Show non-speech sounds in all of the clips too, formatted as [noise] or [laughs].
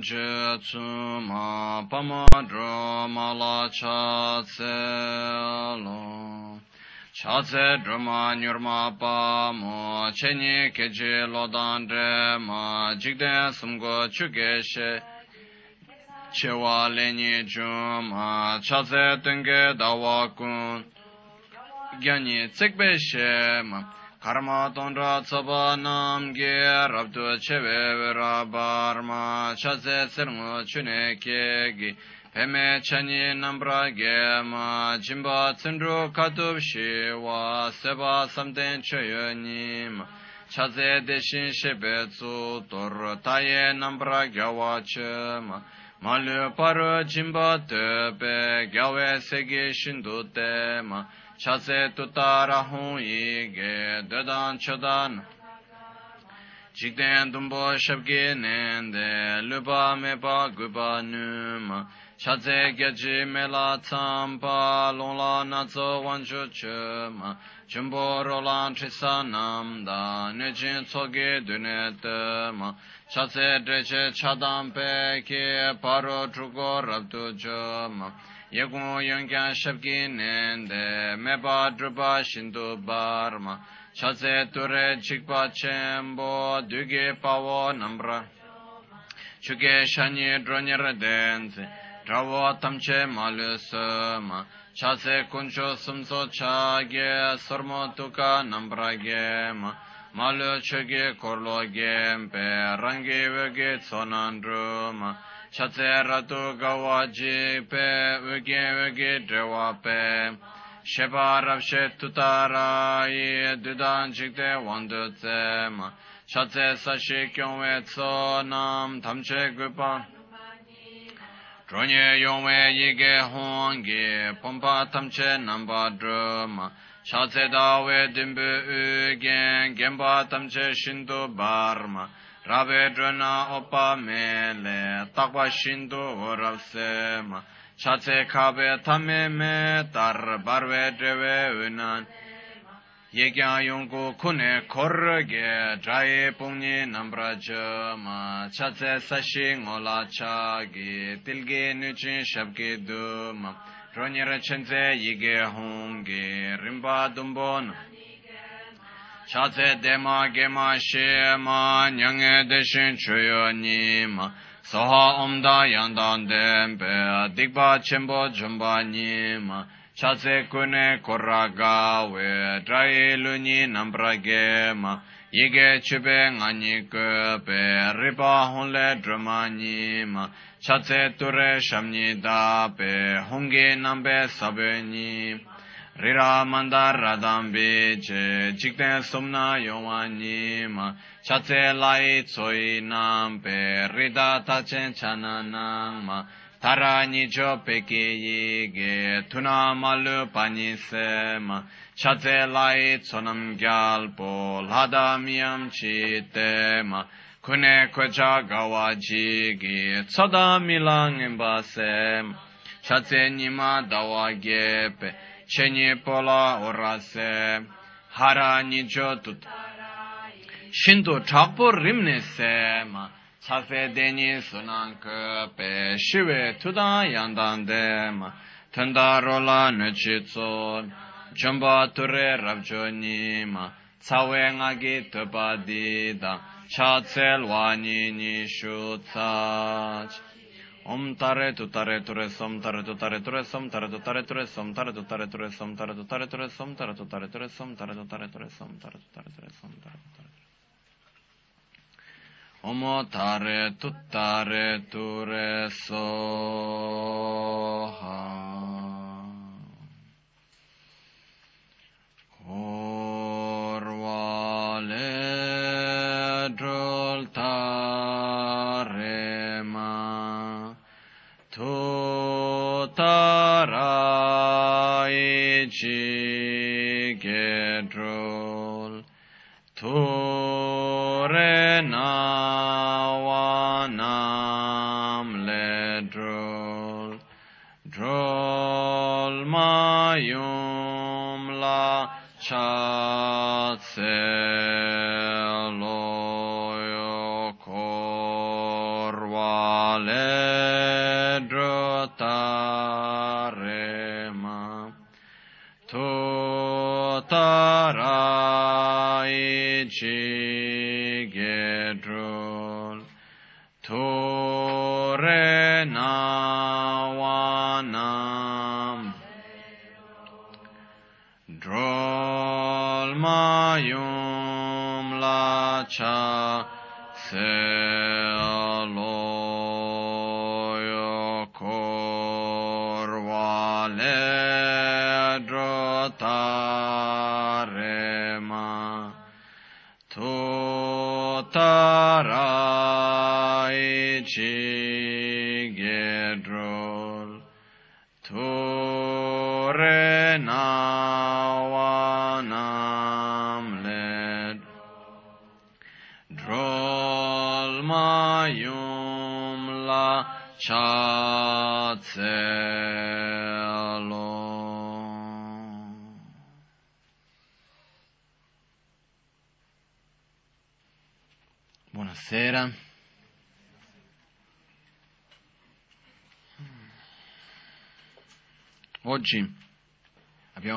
je tsu ma pa ma dra ma la cha tse lo cha tse dra ma nyur ma pa mo che ni ke je lo dan dre ma jik de sum go chu ge she che wa le ni ju ma cha tse ten ge da wa kun. Gyani tsek be she ma karma tondra tsaba nam ge rabdu chebe vera barma chaze sirngu chune ke gi. Peme chani nambra ge ma jimba tsindru katub shiwa seba samten choyo nima chaze deshin shebe tsu tor taye nambra gyawa chema malu paru jimba tepe gyawe segi shindu tema chase tutara hun ige dedan chodan Chikden dumbo shabge nende lupa mepa gupa numa chase gyaji mela tsampa longla natso wancho chuma Chumbo rolan trisa namda nechin tsoge dune tuma chase dreche chadampe peke paro truko rabdu chuma yegun yongkyan shabki nende meba drupa shindu barma. Chase ture chikpa chenbo duge pawo nambra. Chuke shanye dronyer denze drawo tamche malu sema. Chase kuncho sumso chage sormo tuka nambra gema. Malu chuge korlo gempe rangi vege tsonandruma Chatserato gawaji pe vige vige drewa pe. Sheba rabshe tutarayi dudan chikde wandu tse ma Chatse sashi kyongwe tso nam tamche gupa. Dronye yongwe yige hongi pompa tamche namba druma. Chatse dawe dimbu ugen genpa tamche shindu barma. rāpe drona opa me le takwa shindu oral se ma. Chace kāpe tame me tar barwe drewe unan yekya yungu kune korge draye pungi nambra je ma chace sashi ngola cha gi tilgi nuchin shabgi du ma ronyera chenze yige hongi rimba dumbona chātse dēmā gēmā shēmā nyāngē dēshēn chūyō nīmā sōhā omdā yāndān dēmbē dīkbā chēmbō chūmbā nīmā chātse kūne kōrā gāwē trāyē lūñī nāmbrā gēmā yīgē chūbē ngāñī kūpē rīpā hūnlē drūmā nīmā chātse tūrē shamnī dāpē hūngī nāmbē sābē nīmā rira mandara dambi che jikten somna yongwa nima chatse lai tsoi nampe rida tachen chananama tara nicho peki yige tuna malu panisema chatse lai tsonam gyalpo lada miyam chitema kune gawa jigi tsoda milang imbasema chatse nima dawa gepe chenye pola orase hara nicho tut. Shinto chakpo rimne se ma chase deni sunank pe shive tudan yandande ma. Tanda rola nechi tso chomba ture rabjo ni ma. Cawe ngagi tupa di da cha tse lwa ni ni shu tsach Om tare tu tare tu re som tare tu tare tu re som tare tu tare tu re som tare tu tare tu re som tare tu tare tu re som tare tu tare tu re som tare tu tare tu re som tare tu tare tu re som tare tu tare Om tare tu tare tu re so Drolmayum la chatse.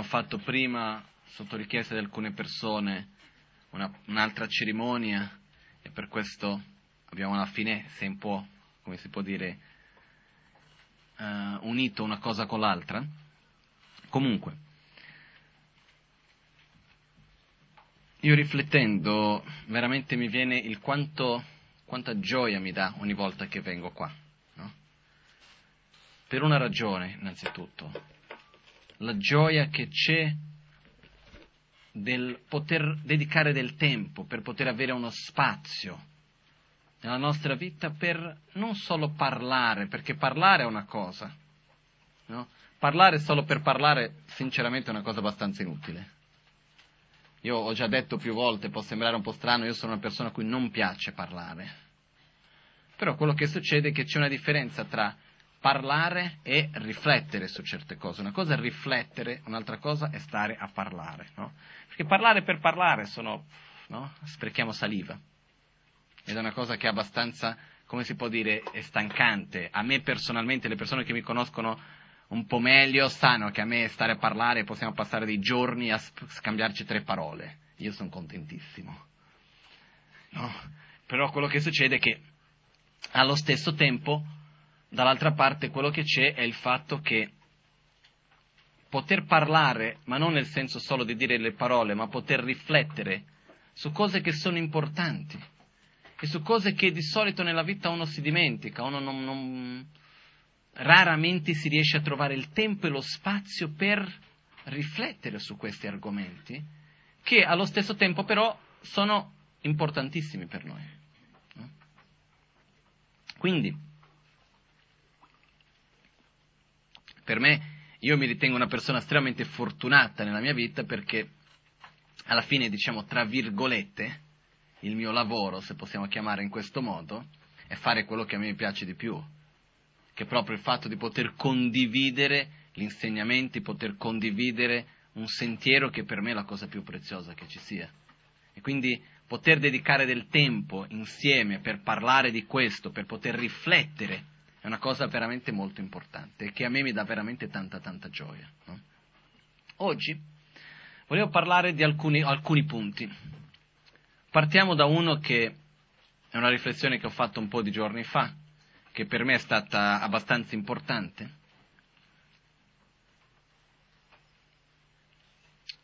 Fatto prima, sotto richiesta di alcune persone, una- un'altra cerimonia e per questo abbiamo alla fine, se un po', come si può dire, eh, unito una cosa con l'altra. Comunque, io riflettendo, veramente mi viene il quanto, quanta gioia mi dà ogni volta che vengo qua. no? Per una ragione, innanzitutto, la gioia che c'è del poter dedicare del tempo, per poter avere uno spazio nella nostra vita per non solo parlare, perché parlare è una cosa, no? Parlare solo per parlare, sinceramente, è una cosa abbastanza inutile. Io ho già detto più volte, può sembrare un po' strano, io sono una persona a cui non piace parlare. Però quello che succede è che c'è una differenza tra parlare e riflettere su certe cose. Una cosa è riflettere, un'altra cosa è stare a parlare, no? Perché parlare per parlare sono, no? Sprechiamo saliva. Ed è una cosa che è abbastanza, come si può dire, è stancante. A me personalmente, le persone che mi conoscono un po' meglio sanno che a me stare a parlare possiamo passare dei giorni a scambiarci tre parole. Io sono contentissimo. No? Però quello che succede è che allo stesso tempo, dall'altra parte, quello che c'è è il fatto che poter parlare, ma non nel senso solo di dire le parole, ma poter riflettere su cose che sono importanti e su cose che di solito nella vita uno si dimentica, uno non, non- raramente si riesce a trovare il tempo e lo spazio per riflettere su questi argomenti, che allo stesso tempo però sono importantissimi per noi. no? Quindi, per me, io mi ritengo una persona estremamente fortunata nella mia vita perché alla fine, diciamo, tra virgolette, il mio lavoro, se possiamo chiamare in questo modo, è fare quello che a me piace di più, che è proprio il fatto di poter condividere gli insegnamenti, poter condividere un sentiero che per me è la cosa più preziosa che ci sia. E quindi poter dedicare del tempo insieme per parlare di questo, per poter riflettere, è una cosa veramente molto importante e che a me mi dà veramente tanta tanta gioia. no? Oggi volevo parlare di alcuni, alcuni punti. Partiamo da uno che è una riflessione che ho fatto un po' di giorni fa, che per me è stata abbastanza importante.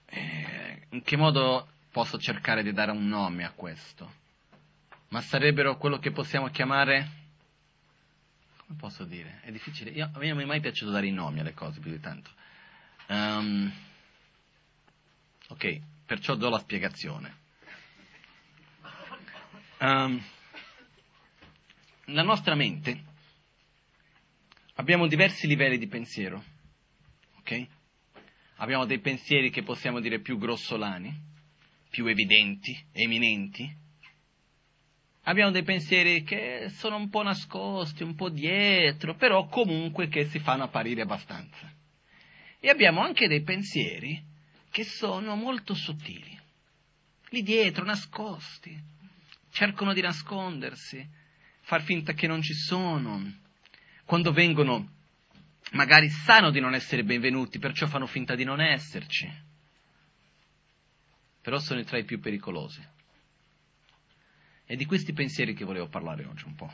Eh, in che modo posso cercare di dare un nome a questo? Ma sarebbero quello che possiamo chiamare... Come posso dire? È difficile. Io, a me non mi è mai piaciuto dare i nomi alle cose più di tanto. Ehm, ok, perciò do la spiegazione. Ehm, la nostra mente abbiamo diversi livelli di pensiero, ok? Abbiamo dei pensieri che possiamo dire più grossolani, più evidenti, eminenti. Abbiamo dei pensieri che sono un po' nascosti, un po' dietro, però comunque che si fanno apparire abbastanza. E abbiamo anche dei pensieri che sono molto sottili, lì dietro, nascosti, cercano di nascondersi, far finta che non ci sono. Quando vengono, magari sanno di non essere benvenuti, perciò fanno finta di non esserci. Però sono tra i più pericolosi. È di questi pensieri che volevo parlare oggi un po'.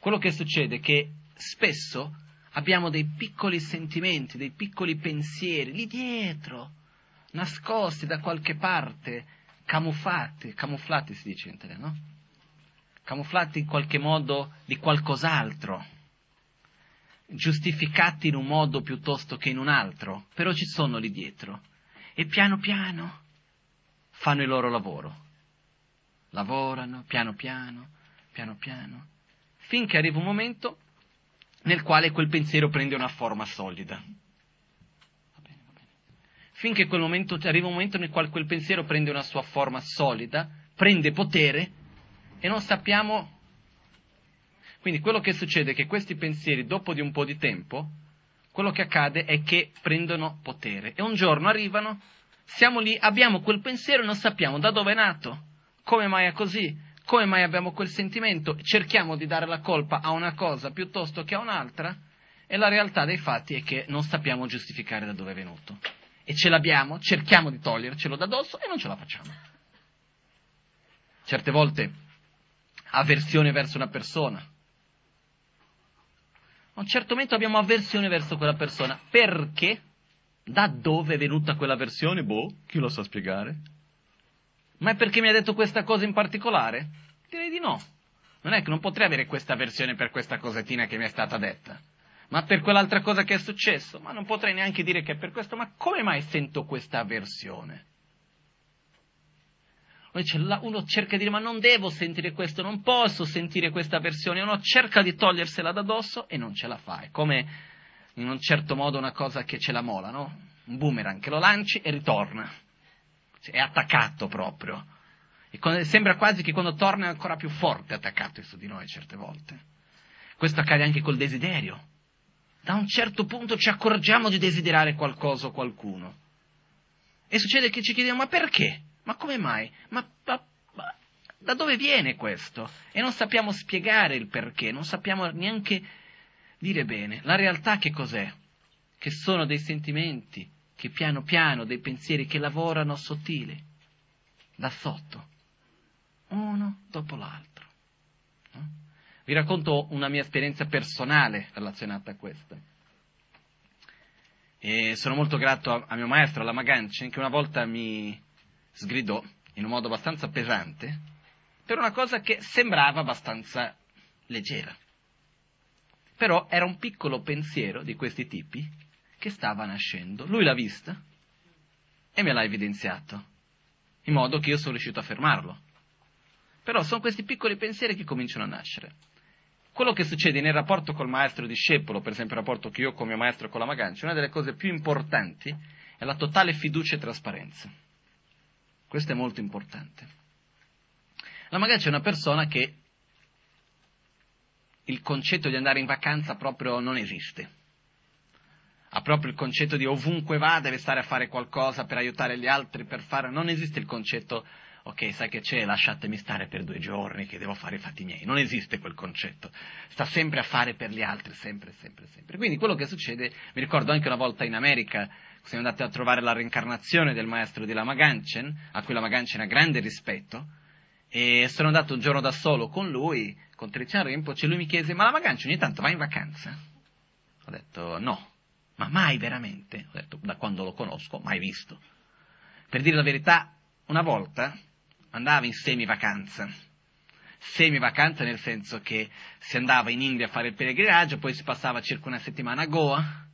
Quello che succede è che spesso abbiamo dei piccoli sentimenti, dei piccoli pensieri lì dietro, nascosti da qualche parte, camuffati, camuffati si dice in italiano, no? Camuffati in qualche modo di qualcos'altro, giustificati in un modo piuttosto che in un altro, però ci sono lì dietro e piano piano fanno il loro lavoro. Lavorano piano piano, piano piano, finché arriva un momento nel quale quel pensiero prende una forma solida. Va bene, va bene. Finché quel momento, arriva un momento nel quale quel pensiero prende una sua forma solida, prende potere e non sappiamo. Quindi quello che succede è che questi pensieri, dopo di un po' di tempo, quello che accade è che prendono potere e un giorno arrivano, siamo lì, abbiamo quel pensiero e non sappiamo da dove è nato, come mai è così, come mai abbiamo quel sentimento? Cerchiamo di dare la colpa a una cosa piuttosto che a un'altra e la realtà dei fatti è che non sappiamo giustificare da dove è venuto. E ce l'abbiamo, cerchiamo di togliercelo da dosso e non ce la facciamo. Certe volte avversione verso una persona. A un certo momento abbiamo avversione verso quella persona. Perché? Da dove è venuta quell'avversione? Boh, chi lo sa spiegare? Ma è perché mi ha detto questa cosa in particolare? Direi di no. Non è che non potrei avere questa versione per questa cosettina che mi è stata detta. Ma per quell'altra cosa che è successo? Ma non potrei neanche dire che è per questo. Ma come mai sento questa avversione? Uno cerca di dire, ma non devo sentire questo, non posso sentire questa avversione. Uno cerca di togliersela da dosso e non ce la fa. È come, in un certo modo, una cosa che ce la mola, no? Un boomerang che lo lanci e ritorna è attaccato proprio. E sembra quasi che quando torna è ancora più forte attaccato su di noi certe volte. Questo accade anche col desiderio. Da un certo punto ci accorgiamo di desiderare qualcosa o qualcuno. E succede che ci chiediamo, ma perché? Ma come mai? Ma, ma, ma da dove viene questo? E non sappiamo spiegare il perché, non sappiamo neanche dire bene. La realtà che cos'è? Che sono dei sentimenti, che piano piano dei pensieri che lavorano sottili, da sotto, uno dopo l'altro. No? Vi racconto una mia esperienza personale relazionata a questa. E sono molto grato a, a mio maestro, alla Magancin, che una volta mi sgridò in un modo abbastanza pesante per una cosa che sembrava abbastanza leggera. Però era un piccolo pensiero di questi tipi che stava nascendo. Lui l'ha vista e me l'ha evidenziato, in modo che io sono riuscito a fermarlo. Però sono questi piccoli pensieri che cominciano a nascere. Quello che succede nel rapporto col maestro discepolo, per esempio il rapporto che io ho con mio maestro con la Magancia, una delle cose più importanti è la totale fiducia e trasparenza. Questo è molto importante. La Magancia è una persona che il concetto di andare in vacanza proprio non esiste ha proprio il concetto di ovunque va deve stare a fare qualcosa per aiutare gli altri, per fare... Non esiste il concetto, ok, sai che c'è, lasciatemi stare per due giorni che devo fare i fatti miei. Non esiste quel concetto. Sta sempre a fare per gli altri, sempre, sempre, sempre. Quindi quello che succede, mi ricordo anche una volta in America, siamo andati a trovare la reincarnazione del maestro di Lama Ganchen, a cui Lama Ganchen ha grande rispetto, e sono andato un giorno da solo con lui, con Trizia Rinpoche, e lui mi chiese, ma Lama Ganchen ogni tanto va in vacanza? Ho detto, no. Ma mai veramente? Ho detto, da quando lo conosco, mai visto. Per dire la verità, una volta andava in semi-vacanza. Semi-vacanza nel senso che si andava in India a fare il pellegrinaggio, poi si passava circa una settimana a Goa,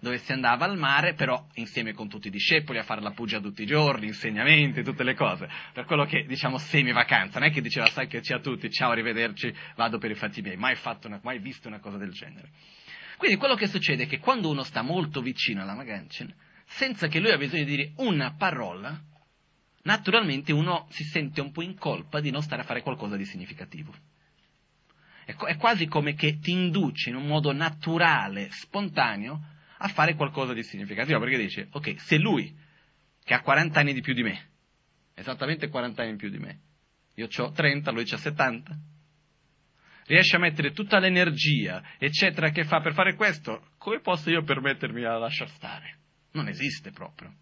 dove si andava al mare, però insieme con tutti i discepoli a fare la pugia tutti i giorni, insegnamenti, tutte le cose. Per quello che diciamo semi-vacanza, non è che diceva sai che c'è a tutti, ciao, arrivederci, vado per i fatti miei, mai, una, mai visto una cosa del genere. Quindi quello che succede è che quando uno sta molto vicino alla Maganchen, senza che lui abbia bisogno di dire una parola, naturalmente uno si sente un po' in colpa di non stare a fare qualcosa di significativo. È, è quasi come che ti induce in un modo naturale, spontaneo, a fare qualcosa di significativo, perché dice, ok, se lui, che ha 40 anni di più di me, esattamente 40 anni in più di me, io ho 30, lui ha 70, riesce a mettere tutta l'energia, eccetera, che fa per fare questo, come posso io permettermi a lasciar stare? Non esiste proprio.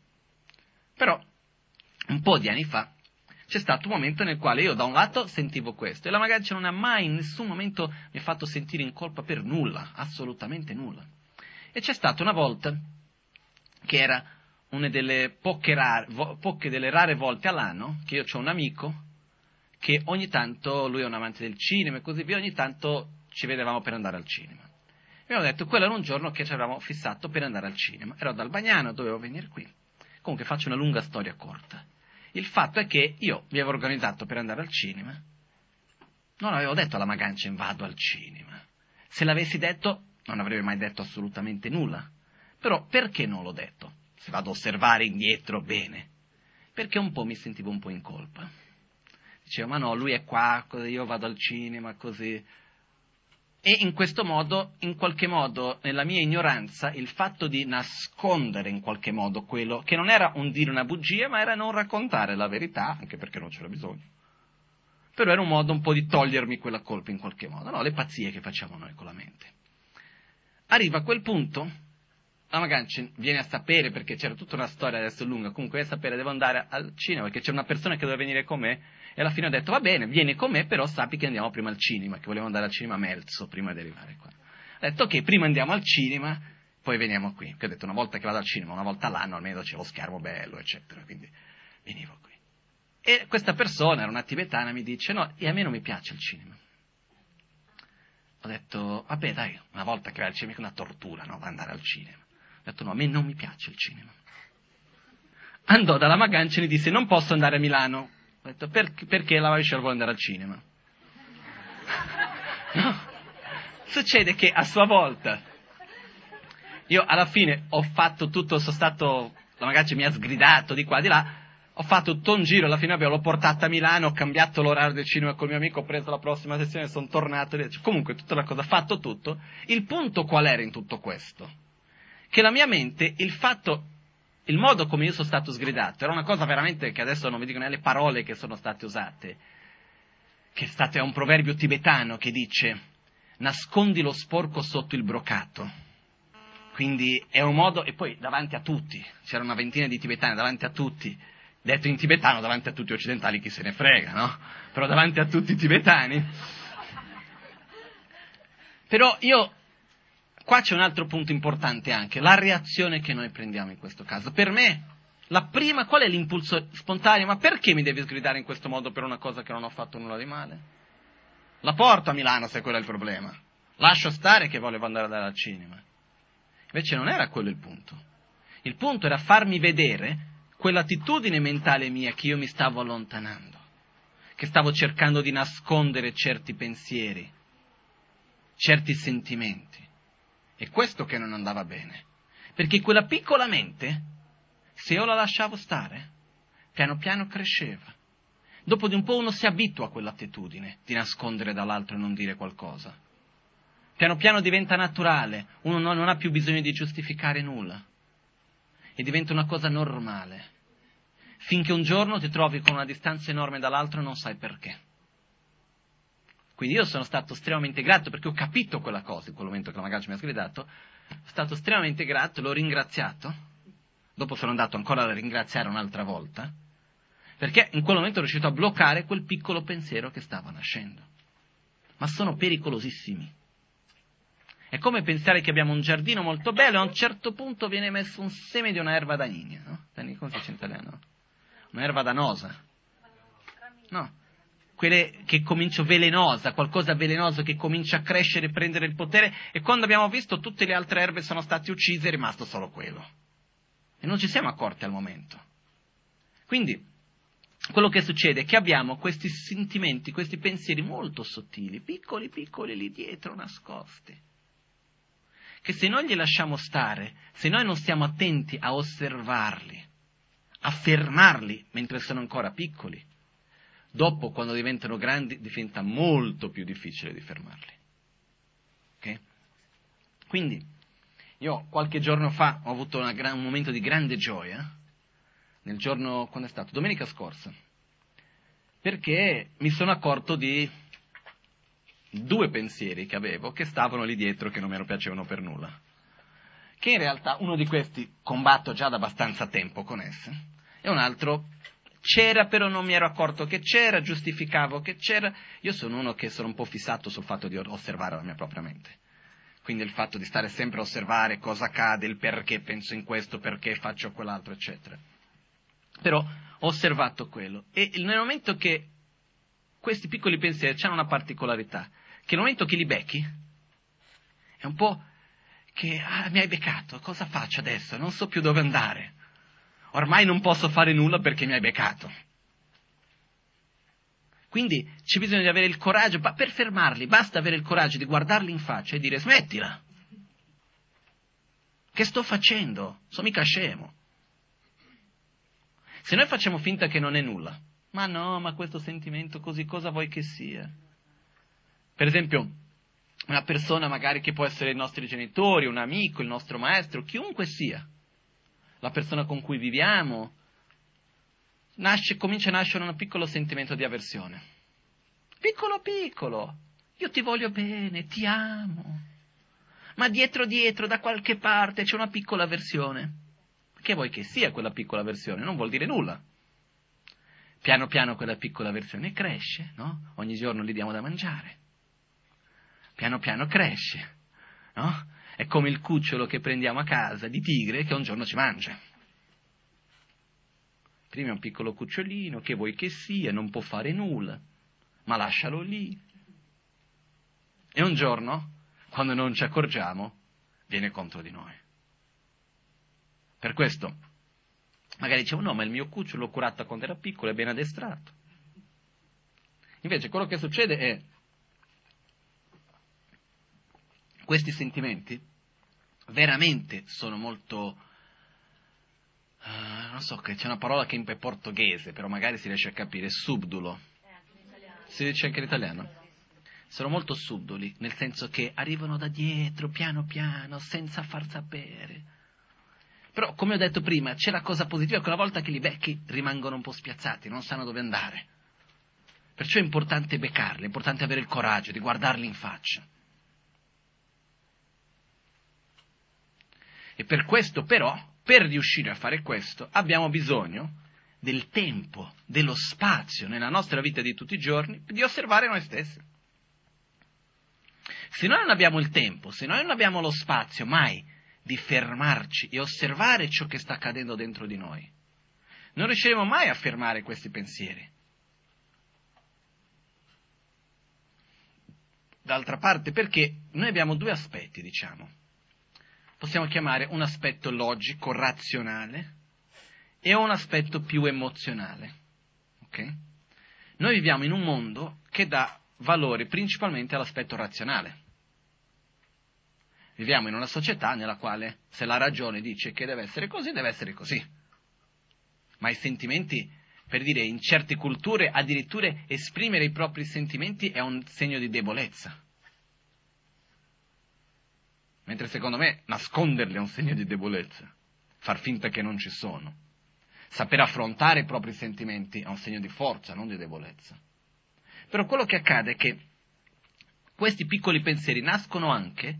Però, un po' di anni fa, c'è stato un momento nel quale io da un lato sentivo questo e la Magancia non ha mai in nessun momento mi ha fatto sentire in colpa per nulla, assolutamente nulla. E c'è stata una volta che era una delle poche, rare, poche delle rare volte all'anno che io ho un amico che ogni tanto, lui è un amante del cinema e così via, ogni tanto ci vedevamo per andare al cinema. Abbiamo detto, quello era un giorno che ci avevamo fissato per andare al cinema. Ero ad Albagnano, dovevo venire qui. Comunque faccio una lunga storia corta. Il fatto è che io mi avevo organizzato per andare al cinema, non avevo detto alla Magancia vado al cinema. Se l'avessi detto, non avrei mai detto assolutamente nulla. Però perché non l'ho detto? Se vado a osservare indietro, bene. Perché un po' mi sentivo un po' in colpa. Dicevo, ma no, lui è qua, io vado al cinema, così. E in questo modo, in qualche modo, nella mia ignoranza, il fatto di nascondere in qualche modo quello, che non era un dire una bugia, ma era non raccontare la verità, anche perché non c'era bisogno. Però era un modo un po' di togliermi quella colpa in qualche modo, no? Le pazzie che facciamo noi con la mente. Arriva a quel punto, la Magancia viene a sapere, perché c'era tutta una storia adesso lunga, comunque viene a sapere, devo andare al cinema, perché c'è una persona che deve venire con me, e alla fine ho detto, va bene, vieni con me, però sappi che andiamo prima al cinema, che volevo andare al cinema a Melzo prima di arrivare qua. Ho detto, ok, prima andiamo al cinema, poi veniamo qui. Che ho detto, una volta che vado al cinema, una volta all'anno almeno c'è lo schermo bello, eccetera. Quindi venivo qui. E questa persona, era una tibetana, mi dice, no, e a me non mi piace il cinema. Ho detto, vabbè dai, una volta che vai al cinema è una tortura, no? Andare al cinema. Ho detto, no, a me non mi piace il cinema. Andò dalla Magancia e mi disse, non posso andare a Milano. Ho detto, per, perché la Marisha vuole andare al cinema? [laughs] No. Succede che a sua volta, io alla fine ho fatto tutto, sono stato, la Magancia mi ha sgridato di qua, di là, ho fatto tutto un giro, alla fine l'ho portata a Milano, ho cambiato l'orario del cinema col mio amico, ho preso la prossima sessione, sono tornato, comunque tutta la cosa, fatto tutto. Il punto qual era in tutto questo? Che la mia mente, il fatto il modo come io sono stato sgridato era una cosa veramente che adesso non vi dico neanche le parole che sono state usate, che è, stato, un proverbio tibetano che dice nascondi lo sporco sotto il brocato. Quindi è un modo, e poi davanti a tutti, c'era una ventina di tibetani davanti a tutti, detto in tibetano davanti a tutti gli occidentali chi se ne frega, no? Però davanti a tutti i tibetani. Però io Qua c'è un altro punto importante anche, la reazione che noi prendiamo in questo caso. Per me, la prima, qual è l'impulso spontaneo? Ma perché mi devi sgridare in questo modo per una cosa che non ho fatto nulla di male? La porto a Milano se quello è il problema. Lascio stare che volevo andare al cinema. Invece non era quello il punto. Il punto era farmi vedere quell'attitudine mentale mia che io mi stavo allontanando, che stavo cercando di nascondere certi pensieri, certi sentimenti. È questo che non andava bene. Perché quella piccola mente, se io la lasciavo stare, piano piano cresceva. Dopo di un po' uno si abitua a quell'attitudine di nascondere dall'altro e non dire qualcosa. Piano piano diventa naturale, uno non ha più bisogno di giustificare nulla. E diventa una cosa normale. Finché un giorno ti trovi con una distanza enorme dall'altro e non sai perché. Quindi io sono stato estremamente grato perché ho capito quella cosa in quel momento che la Magancia mi ha sgridato, sono stato estremamente grato, l'ho ringraziato, dopo sono andato ancora a ringraziare un'altra volta, perché in quel momento ho riuscito a bloccare quel piccolo pensiero che stava nascendo. Ma sono pericolosissimi. È come pensare che abbiamo un giardino molto bello e a un certo punto viene messo un seme di una erba dagnina, no? Come si dice in italiano? Un'erba danosa. No, quelle che comincia velenosa, qualcosa velenoso che comincia a crescere e prendere il potere, e quando abbiamo visto tutte le altre erbe sono state uccise è rimasto solo quello. E non ci siamo accorti al momento. Quindi, quello che succede è che abbiamo questi sentimenti, questi pensieri molto sottili, piccoli, piccoli lì dietro, nascosti, che se noi li lasciamo stare, se noi non stiamo attenti a osservarli, a fermarli mentre sono ancora piccoli, Dopo, quando diventano grandi, diventa molto più difficile di fermarli. Okay? Quindi, io qualche giorno fa ho avuto gran, un momento di grande gioia, nel giorno, quando è stato? Domenica scorsa, perché mi sono accorto di due pensieri che avevo che stavano lì dietro che non mi piacevano per nulla. Che in realtà uno di questi combatto già da abbastanza tempo con esse e un altro c'era però non mi ero accorto che c'era, giustificavo che c'era. Io sono uno che sono un po' fissato sul fatto di osservare la mia propria mente. Quindi il fatto di stare sempre a osservare cosa accade, il perché penso in questo, perché faccio quell'altro, eccetera. Però ho osservato quello. E nel momento che questi piccoli pensieri hanno una particolarità, che nel momento che li becchi, è un po' che ah, mi hai beccato, cosa faccio adesso? Non so più dove andare. Ormai non posso fare nulla perché mi hai beccato. Quindi c'è bisogno di avere il coraggio, ma per fermarli basta avere il coraggio di guardarli in faccia e dire smettila. Che sto facendo? Sono mica scemo. Se noi facciamo finta che non è nulla, ma no, ma questo sentimento così cosa vuoi che sia? Per esempio, una persona magari che può essere i nostri genitori, un amico, il nostro maestro, chiunque sia, la persona con cui viviamo, nasce, comincia a nascere un piccolo sentimento di avversione. Piccolo piccolo, io ti voglio bene, ti amo. Ma dietro dietro, da qualche parte, c'è una piccola avversione. Che vuoi che sia quella piccola versione? Non vuol dire nulla. Piano piano quella piccola versione cresce, no? Ogni giorno gli diamo da mangiare. Piano piano cresce, no? È come il cucciolo che prendiamo a casa di tigre che un giorno ci mangia. Prima è un piccolo cucciolino, che vuoi che sia, non può fare nulla, ma lascialo lì. E un giorno, quando non ci accorgiamo, viene contro di noi. Per questo, magari dicevo, no, ma il mio cucciolo l'ho curato quando era piccolo, è ben addestrato. Invece quello che succede è, questi sentimenti veramente sono molto, uh, non so, c'è una parola che è portoghese, però magari si riesce a capire, subdulo. Si dice anche in italiano? Sono molto subdoli, nel senso che arrivano da dietro, piano piano, senza far sapere però, come ho detto prima, c'è la cosa positiva che una volta che li becchi rimangono un po' spiazzati, non sanno dove andare. Perciò è importante beccarli, è importante avere il coraggio di guardarli in faccia. E per questo però, per riuscire a fare questo, abbiamo bisogno del tempo, dello spazio nella nostra vita di tutti i giorni di osservare noi stessi. Se noi non abbiamo il tempo, se noi non abbiamo lo spazio mai di fermarci e osservare ciò che sta accadendo dentro di noi. Non riusciremo mai a fermare questi pensieri. D'altra parte, perché noi abbiamo due aspetti, diciamo. Possiamo chiamare un aspetto logico, razionale, e un aspetto più emozionale. Okay? Noi viviamo in un mondo che dà valore principalmente all'aspetto razionale. Viviamo in una società nella quale se la ragione dice che deve essere così, deve essere così. Ma i sentimenti, per dire, in certe culture addirittura esprimere i propri sentimenti è un segno di debolezza. Mentre secondo me nasconderli è un segno di debolezza, far finta che non ci sono. Saper affrontare i propri sentimenti è un segno di forza, non di debolezza. Però quello che accade è che questi piccoli pensieri nascono anche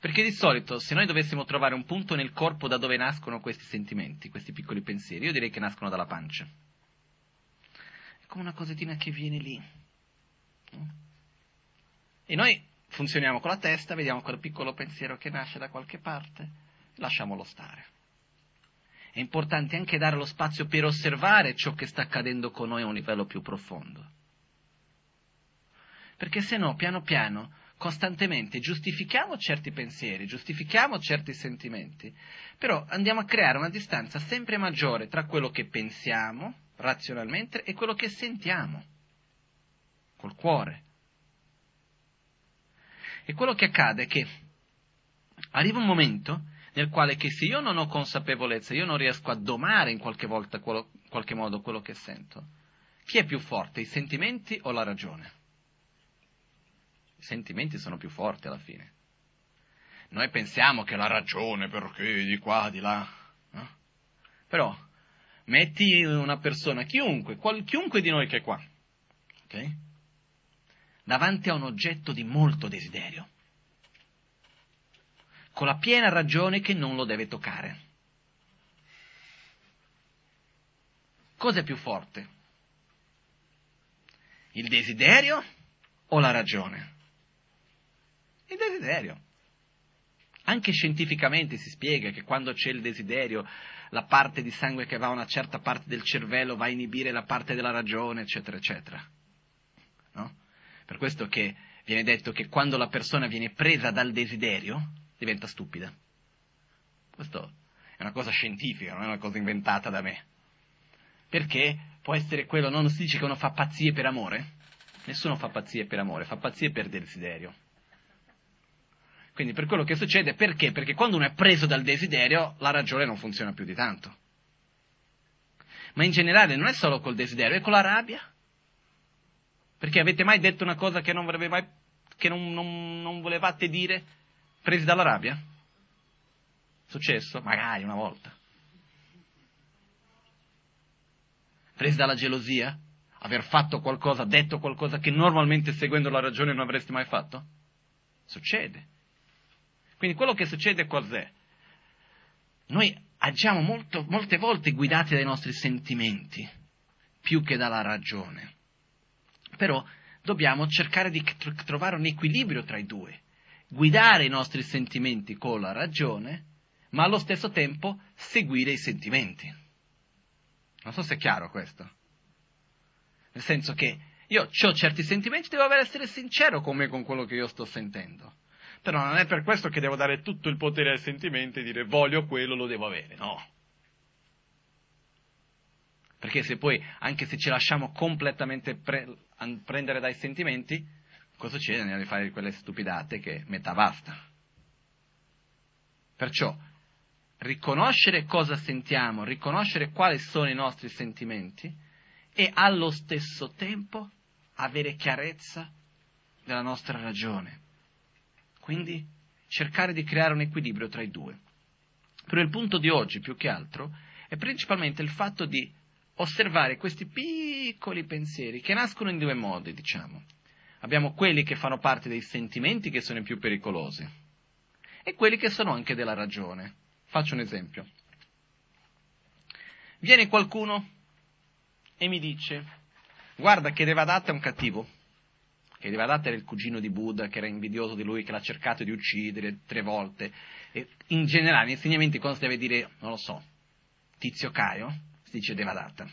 perché di solito, se noi dovessimo trovare un punto nel corpo da dove nascono questi sentimenti, questi piccoli pensieri, io direi che nascono dalla pancia. È come una cosettina che viene lì. E noi funzioniamo con la testa, vediamo quel piccolo pensiero che nasce da qualche parte, lasciamolo stare. È importante anche dare lo spazio per osservare ciò che sta accadendo con noi a un livello più profondo. Perché se no, piano piano, costantemente giustifichiamo certi pensieri, giustifichiamo certi sentimenti, però andiamo a creare una distanza sempre maggiore tra quello che pensiamo razionalmente e quello che sentiamo col cuore. E quello che accade è che arriva un momento nel quale che se io non ho consapevolezza, io non riesco a domare in qualche, volta, quello, qualche modo quello che sento, chi è più forte, i sentimenti o la ragione? I sentimenti sono più forti alla fine. Noi pensiamo che la ragione perché di qua, di là. No? Però metti una persona, chiunque, qual, chiunque di noi che è qua, ok? Davanti a un oggetto di molto desiderio, con la piena ragione che non lo deve toccare. Cosa è più forte? Il desiderio o la ragione? Il desiderio. Anche scientificamente si spiega che quando c'è il desiderio, la parte di sangue che va a una certa parte del cervello va a inibire la parte della ragione, eccetera, eccetera. Per questo che viene detto che quando la persona viene presa dal desiderio, diventa stupida. Questo è una cosa scientifica, non è una cosa inventata da me. Perché può essere quello, non si dice che uno fa pazzie per amore? Nessuno fa pazzie per amore, fa pazzie per desiderio. Quindi per quello che succede, perché? Perché quando uno è preso dal desiderio, la ragione non funziona più di tanto. Ma in generale non è solo col desiderio, è con la rabbia. Perché avete mai detto una cosa che non, mai, che non, non, non volevate dire, presi dalla rabbia? Successo? Magari una volta. Presi dalla gelosia? Aver fatto qualcosa, detto qualcosa che normalmente seguendo la ragione non avresti mai fatto? Succede. Quindi quello che succede cos'è? Noi agiamo molto, molte volte guidati dai nostri sentimenti, più che dalla ragione. Però dobbiamo cercare di trovare un equilibrio tra i due, guidare i nostri sentimenti con la ragione, ma allo stesso tempo seguire i sentimenti. Non so se è chiaro questo. Nel senso che io ho certi sentimenti, devo essere sincero con me con quello che io sto sentendo. Però non è per questo che devo dare tutto il potere ai sentimenti e dire voglio quello, lo devo avere, no. Perché se poi, anche se ci lasciamo completamente pre- prendere dai sentimenti, cosa succede? A fare quelle stupidate che metà basta. Perciò, riconoscere cosa sentiamo, riconoscere quali sono i nostri sentimenti e allo stesso tempo avere chiarezza della nostra ragione. Quindi cercare di creare un equilibrio tra i due. Però il punto di oggi, più che altro, è principalmente il fatto di osservare questi piccoli pensieri che nascono in due modi, diciamo. Abbiamo quelli che fanno parte dei sentimenti che sono i più pericolosi e quelli che sono anche della ragione. Faccio un esempio. Viene qualcuno e mi dice, guarda che Devadatta è un cattivo che Devadatta era il cugino di Buddha, che era invidioso di lui, che l'ha cercato di uccidere tre volte. E in generale, negli insegnamenti, cosa si deve dire, non lo so, Tizio Caio, si dice Devadatta.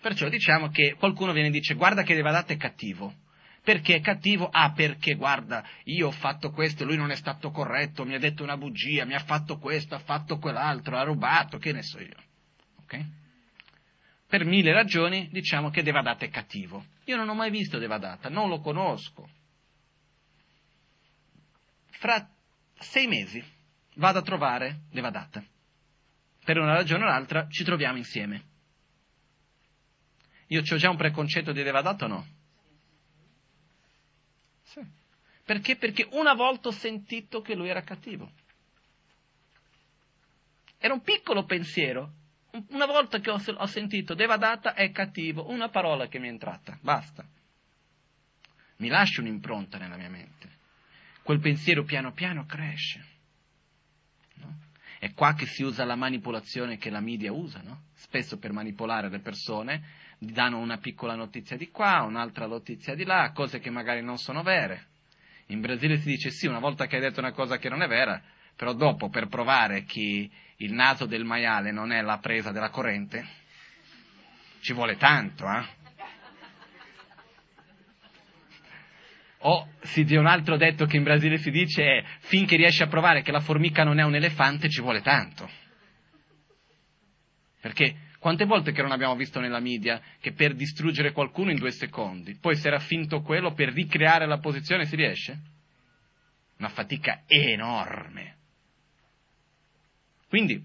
Perciò diciamo che qualcuno viene e dice, guarda che Devadatta è cattivo. Perché è cattivo? Ah, perché guarda, io ho fatto questo, lui non è stato corretto, mi ha detto una bugia, mi ha fatto questo, ha fatto quell'altro, ha rubato, che ne so io. Ok? per mille ragioni diciamo che Devadatta è cattivo. Io non ho mai visto Devadatta, non lo conosco. Fra sei mesi vado a trovare Devadatta. Per una ragione o l'altra ci troviamo insieme. Io ho già un preconcetto di Devadatta o no? Sì. Perché? Perché una volta ho sentito che lui era cattivo. Era un piccolo pensiero, una volta che ho, ho sentito Devadatta è cattivo, una parola che mi è entrata, basta. Mi lascia un'impronta nella mia mente. Quel pensiero piano piano cresce. È qua che si usa la manipolazione che la media usa, no? spesso per manipolare le persone, danno una piccola notizia di qua, un'altra notizia di là, cose che magari non sono vere. In Brasile si dice sì, una volta che hai detto una cosa che non è vera, però dopo per provare che il naso del maiale non è la presa della corrente, ci vuole tanto, eh? O si dice un altro detto che in Brasile si dice è finché riesci a provare che la formica non è un elefante ci vuole tanto. Perché quante volte che non abbiamo visto nella media che per distruggere qualcuno in due secondi, poi se era finto quello per ricreare la posizione si riesce? Una fatica enorme. Quindi,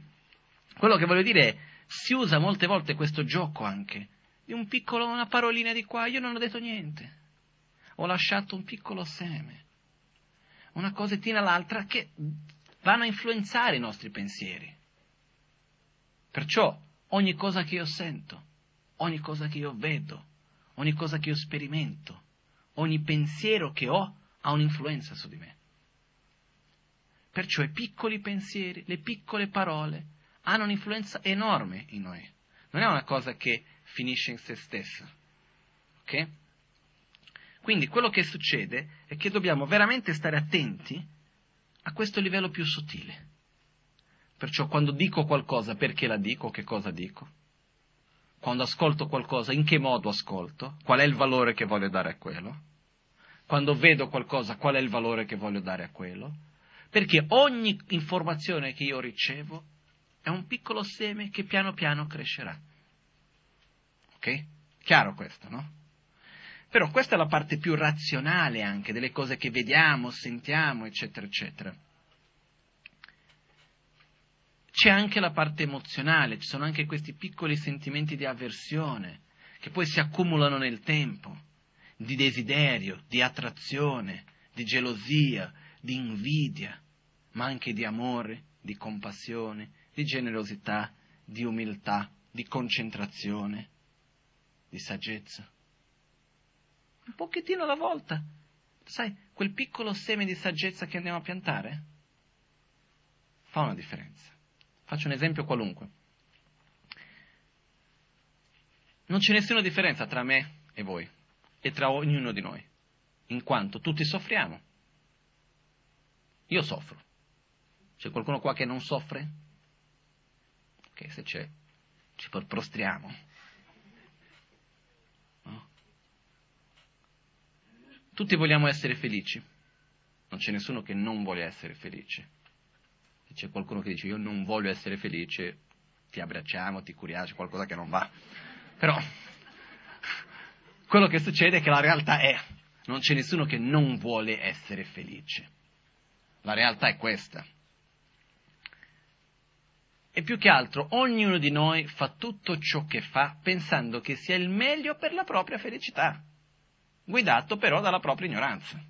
quello che voglio dire è, si usa molte volte questo gioco anche, di un piccolo, una parolina di qua, io non ho detto niente, ho lasciato un piccolo seme, una cosettina all'altra che vanno a influenzare i nostri pensieri. Perciò, ogni cosa che io sento, ogni cosa che io vedo, ogni cosa che io sperimento, ogni pensiero che ho ha un'influenza su di me. Perciò i piccoli pensieri, le piccole parole hanno un'influenza enorme in noi. Non è una cosa che finisce in se stessa. Ok? Quindi quello che succede è che dobbiamo veramente stare attenti a questo livello più sottile. Perciò quando dico qualcosa, perché la dico, che cosa dico? Quando ascolto qualcosa, in che modo ascolto? Qual è il valore che voglio dare a quello? Quando vedo qualcosa, qual è il valore che voglio dare a quello? Perché ogni informazione che io ricevo è un piccolo seme che piano piano crescerà. Ok? Chiaro questo, no? Però questa è la parte più razionale anche delle cose che vediamo, sentiamo, eccetera, eccetera. C'è anche la parte emozionale, ci sono anche questi piccoli sentimenti di avversione che poi si accumulano nel tempo, di desiderio, di attrazione, di gelosia, di invidia, ma anche di amore, di compassione, di generosità, di umiltà, di concentrazione, di saggezza. Un pochettino alla volta. Sai, quel piccolo seme di saggezza che andiamo a piantare fa una differenza. Faccio un esempio qualunque. Non c'è nessuna differenza tra me e voi e tra ognuno di noi, in quanto tutti soffriamo. Io soffro. C'è qualcuno qua che non soffre? Ok, se c'è, ci prostriamo. Tutti vogliamo essere felici. Non c'è nessuno che non vuole essere felice. Se c'è qualcuno che dice io non voglio essere felice, ti abbracciamo, ti curiamo, c'è qualcosa che non va. Però quello che succede è che la realtà è, non c'è nessuno che non vuole essere felice. La realtà è questa. E più che altro, ognuno di noi fa tutto ciò che fa pensando che sia il meglio per la propria felicità, guidato però dalla propria ignoranza.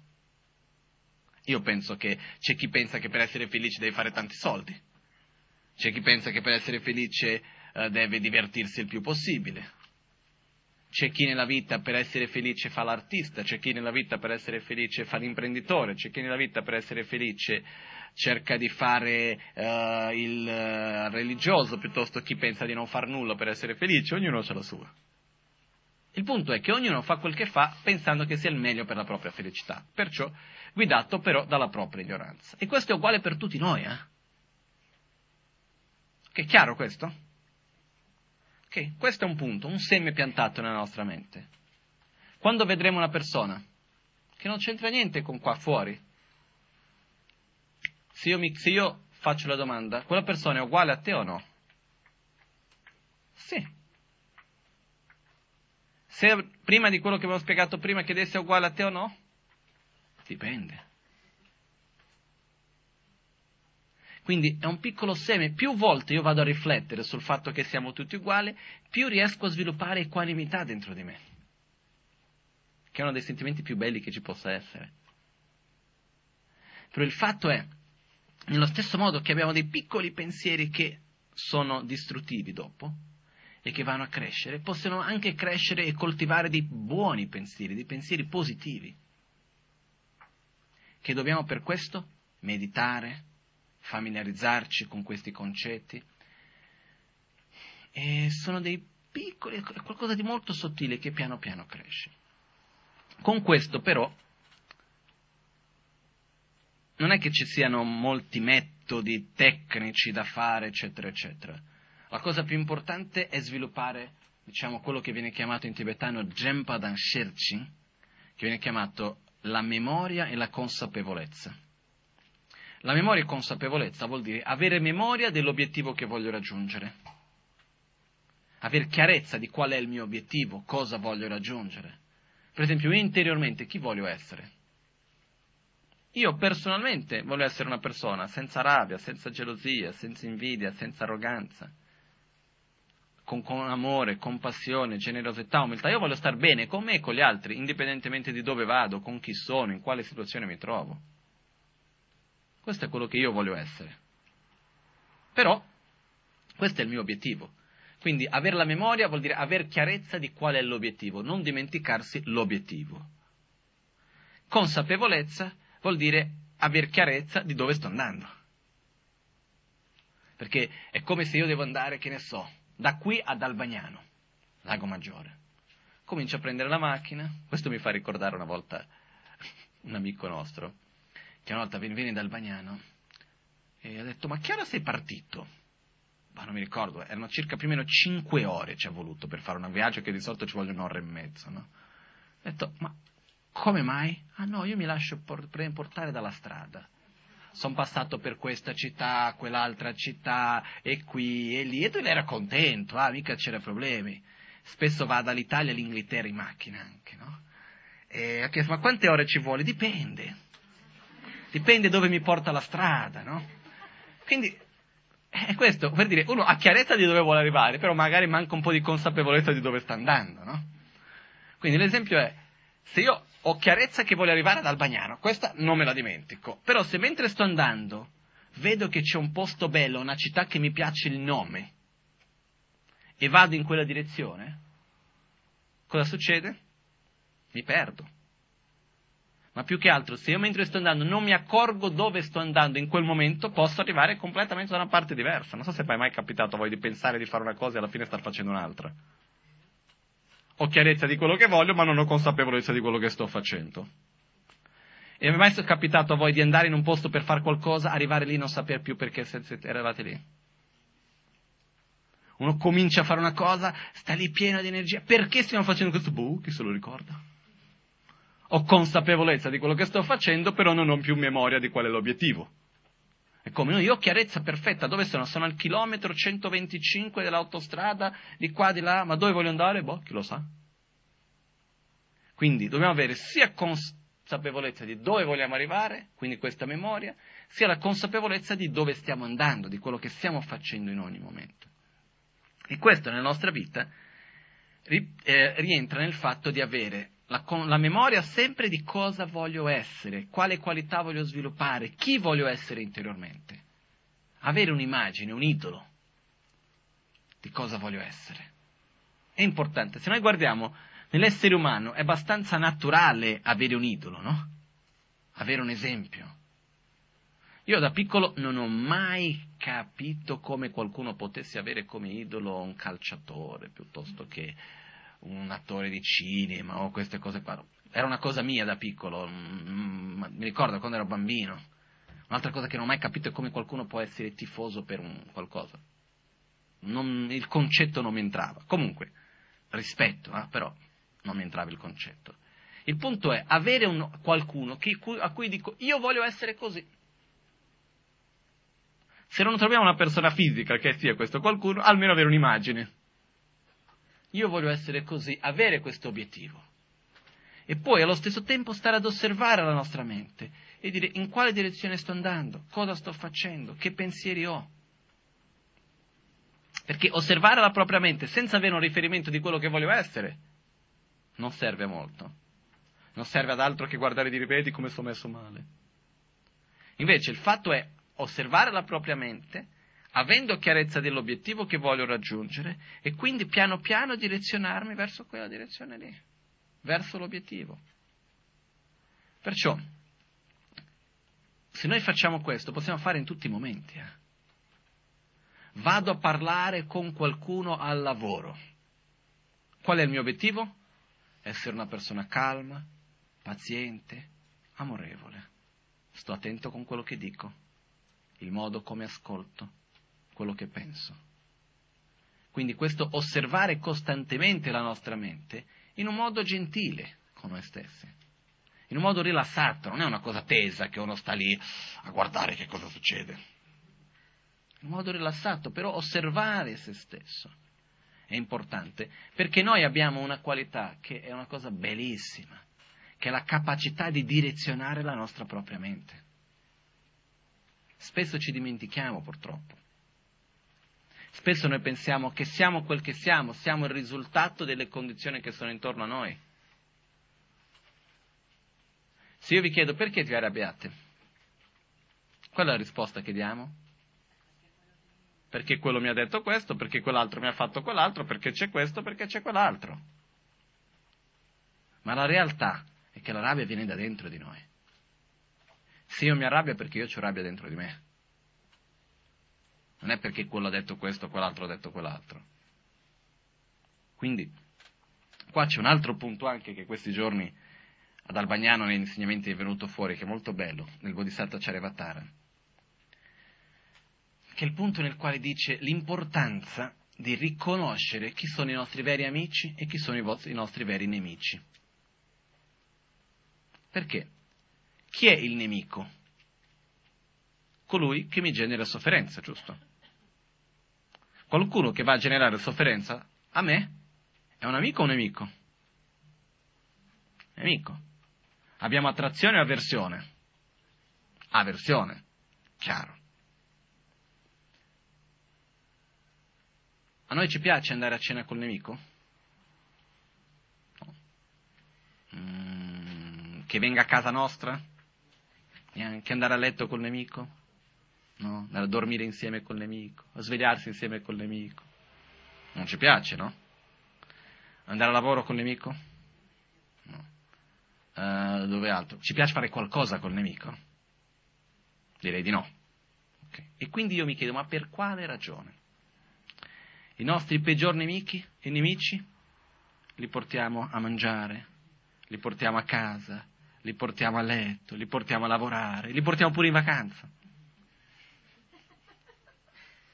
Io penso che c'è chi pensa che per essere felice deve fare tanti soldi, c'è chi pensa che per essere felice eh, deve divertirsi il più possibile, c'è chi nella vita per essere felice fa l'artista, c'è chi nella vita per essere felice fa l'imprenditore, c'è chi nella vita per essere felice cerca di fare uh, il uh, religioso piuttosto che chi pensa di non far nulla per essere felice, ognuno ha la sua. Il punto è che ognuno fa quel che fa pensando che sia il meglio per la propria felicità, perciò guidato però dalla propria ignoranza. E questo è uguale per tutti noi, eh? Che è chiaro questo? Ok, questo è un punto, un seme piantato nella nostra mente. Quando vedremo una persona che non c'entra niente con qua fuori, se io, mi, se io faccio la domanda, quella persona è uguale a te o no? Sì. Se prima di quello che avevo spiegato prima chiedesse uguale a te o no? Dipende. Quindi è un piccolo seme, più volte io vado a riflettere sul fatto che siamo tutti uguali, più riesco a sviluppare equanimità dentro di me, che è uno dei sentimenti più belli che ci possa essere. Però il fatto è, nello stesso modo che abbiamo dei piccoli pensieri che sono distruttivi dopo e che vanno a crescere, possono anche crescere e coltivare dei buoni pensieri, dei pensieri positivi, che dobbiamo per questo meditare, familiarizzarci con questi concetti. E sono dei piccoli, è qualcosa di molto sottile che piano piano cresce. Con questo però non è che ci siano molti metodi tecnici da fare, eccetera, eccetera. La cosa più importante è sviluppare, diciamo, quello che viene chiamato in tibetano Jempa Sherchi, che viene chiamato la memoria e la consapevolezza. La memoria e consapevolezza vuol dire avere memoria dell'obiettivo che voglio raggiungere, avere chiarezza di qual è il mio obiettivo, cosa voglio raggiungere. Per esempio, io interiormente chi voglio essere? Io personalmente voglio essere una persona senza rabbia, senza gelosia, senza invidia, senza arroganza, con, con, amore, compassione, generosità, umiltà. Io voglio star bene con me e con gli altri, indipendentemente di dove vado, con chi sono, in quale situazione mi trovo. Questo è quello che io voglio essere. Però, questo è il mio obiettivo. Quindi avere la memoria vuol dire avere chiarezza di qual è l'obiettivo, non dimenticarsi l'obiettivo. Consapevolezza vuol dire aver chiarezza di dove sto andando. Perché è come se io devo andare, che ne so, da qui ad Albagnano, Lago Maggiore. Comincio a prendere la macchina, questo mi fa ricordare una volta un amico nostro, che una volta viene da Albagnano e ha detto, ma che ora sei partito? Ma non mi ricordo, erano circa più o meno 5 ore ci ha voluto per fare un viaggio che di solito ci vogliono un'ora e mezza, no? Ho detto, ma come mai? Ah no, io mi lascio portare dalla strada. Sono passato per questa città, quell'altra città, e qui e lì, e lui era contento, ah, mica c'era problemi. Spesso va dall'Italia all'Inghilterra in macchina anche, no? E ha chiesto, ma quante ore ci vuole? Dipende. Dipende dove mi porta la strada, no? Quindi è questo, per dire, uno ha chiarezza di dove vuole arrivare, però magari manca un po' di consapevolezza di dove sta andando, no? Quindi l'esempio è, se io ho chiarezza che voglio arrivare ad Albagnano, questa non me la dimentico, però se mentre sto andando vedo che c'è un posto bello, una città che mi piace il nome, e vado in quella direzione, cosa succede? Mi perdo. Ma più che altro, se io mentre sto andando non mi accorgo dove sto andando in quel momento, posso arrivare completamente da una parte diversa. Non so se è mai capitato a voi di pensare di fare una cosa e alla fine star facendo un'altra ho chiarezza di quello che voglio, ma non ho consapevolezza di quello che sto facendo. E mi è mai capitato a voi di andare in un posto per fare qualcosa, arrivare lì e non sapere più perché eravate lì? Uno comincia a fare una cosa, sta lì pieno di energia. Perché stiamo facendo questo? Boh, chi se lo ricorda? Ho consapevolezza di quello che sto facendo, però non ho più memoria di qual è l'obiettivo. È come io ho chiarezza perfetta, dove sono? Sono al chilometro 125 dell'autostrada, di qua, di là, ma dove voglio andare? Boh, chi lo sa. Quindi dobbiamo avere sia consapevolezza di dove vogliamo arrivare, quindi questa memoria, sia la consapevolezza di dove stiamo andando, di quello che stiamo facendo in ogni momento. E questo nella nostra vita eh, rientra nel fatto di avere la, la, memoria sempre di cosa voglio essere, quale qualità voglio sviluppare, chi voglio essere interiormente. Avere un'immagine, un idolo di cosa voglio essere. È importante. Se noi guardiamo nell'essere umano è abbastanza naturale avere un idolo, no? Avere un esempio. Io da piccolo non ho mai capito come qualcuno potesse avere come idolo un calciatore piuttosto che un attore di cinema o queste cose qua. Era una cosa mia da piccolo, mm, mi ricordo quando ero bambino. Un'altra cosa che non ho mai capito è come qualcuno può essere tifoso per un qualcosa. Non, il concetto non mi entrava. Comunque, rispetto, eh, però non mi entrava il concetto. Il punto è avere un, qualcuno che, a cui dico io voglio essere così. Se non troviamo una persona fisica che sia questo qualcuno, almeno avere un'immagine io voglio essere così, avere questo obiettivo. E poi allo stesso tempo stare ad osservare la nostra mente e dire in quale direzione sto andando, cosa sto facendo, che pensieri ho. Perché osservare la propria mente senza avere un riferimento di quello che voglio essere non serve molto. Non serve ad altro che guardare di ripeti come sto messo male. Invece il fatto è osservare la propria mente avendo chiarezza dell'obiettivo che voglio raggiungere e quindi piano piano direzionarmi verso quella direzione lì, verso l'obiettivo. Perciò, se noi facciamo questo, possiamo fare in tutti i momenti. Eh. Vado a parlare con qualcuno al lavoro. Qual è il mio obiettivo? Essere una persona calma, paziente, amorevole. Sto attento con quello che dico, il modo come ascolto quello che penso. Quindi questo osservare costantemente la nostra mente in un modo gentile con noi stessi, in un modo rilassato, non è una cosa tesa che uno sta lì a guardare che cosa succede. In un modo rilassato, però osservare se stesso è importante, perché noi abbiamo una qualità che è una cosa bellissima, che è la capacità di direzionare la nostra propria mente. Spesso ci dimentichiamo purtroppo. Spesso noi pensiamo che siamo quel che siamo, siamo il risultato delle condizioni che sono intorno a noi. Se io vi chiedo perché vi arrabbiate, qual è la risposta che diamo? Perché quello mi ha detto questo, perché quell'altro mi ha fatto quell'altro, perché c'è questo, perché c'è quell'altro. Ma la realtà è che la rabbia viene da dentro di noi. Se io mi arrabbio è perché io ho rabbia dentro di me. Non è perché quello ha detto questo, quell'altro ha detto quell'altro. Quindi, qua c'è un altro punto anche che questi giorni ad Albagnano negli insegnamenti è venuto fuori, che è molto bello, nel Bodhisattva Charyavatara, che è il punto nel quale dice l'importanza di riconoscere chi sono i nostri veri amici e chi sono i, vostri, i nostri veri nemici. Perché? Chi è il nemico? Colui che mi genera sofferenza, giusto? Qualcuno che va a generare sofferenza a me è un amico o un nemico? Nemico. Abbiamo attrazione o avversione? Avversione, chiaro. A noi ci piace andare a cena col nemico? No. Mm, che venga a casa nostra? Neanche andare a letto col nemico? No? A dormire insieme col nemico? A svegliarsi insieme col nemico? Non ci piace, no? Andare a lavoro col nemico? No. Uh, dove altro? Ci piace fare qualcosa col nemico? Direi di no. Okay. E quindi io mi chiedo, ma per quale ragione? I nostri peggior nemici, i nemici, li portiamo a mangiare, li portiamo a casa, li portiamo a letto, li portiamo a lavorare, li portiamo pure in vacanza.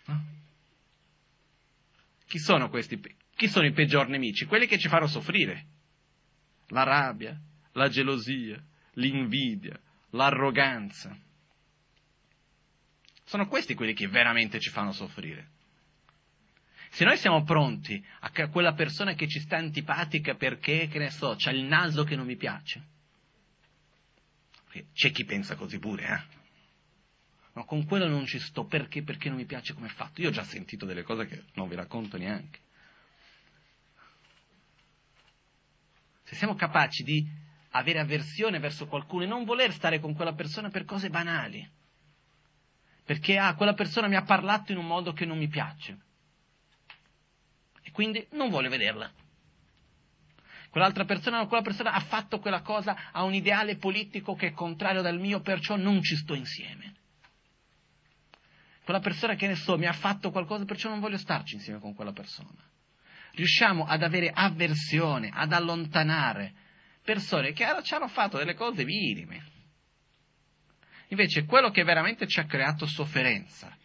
No? Chi sono questi? Chi sono i peggior nemici? Quelli che ci fanno soffrire. La rabbia, la gelosia, l'invidia, l'arroganza. Sono questi quelli che veramente ci fanno soffrire. Se noi siamo pronti a quella persona che ci sta antipatica perché, che ne so, c'ha il naso che non mi piace. C'è chi pensa così pure, eh? Ma con quello non ci sto perché? Perché non mi piace come è fatto. Io ho già sentito delle cose che non vi racconto neanche. Se siamo capaci di avere avversione verso qualcuno e non voler stare con quella persona per cose banali, perché ah, quella persona mi ha parlato in un modo che non mi piace, e quindi non voglio vederla. Quell'altra persona, quella persona ha fatto quella cosa, ha un ideale politico che è contrario dal mio, perciò non ci sto insieme. Quella persona che ne so mi ha fatto qualcosa, perciò non voglio starci insieme con quella persona. Riusciamo ad avere avversione, ad allontanare persone che ci hanno fatto delle cose minime. Invece quello che veramente ci ha creato sofferenza,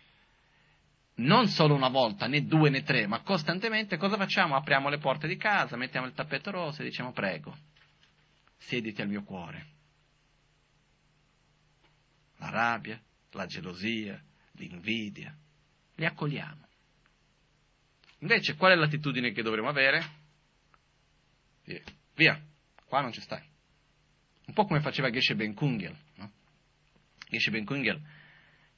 non solo una volta, né due né tre, ma costantemente, cosa facciamo? Apriamo le porte di casa, mettiamo il tappeto rosso e diciamo prego, siediti al mio cuore. La rabbia, la gelosia, l'invidia, li accogliamo. Invece, qual è l'attitudine che dovremmo avere? Via, qua non ci stai. Un po' come faceva Geshe Ben Kungel. No? Geshe Ben Kungel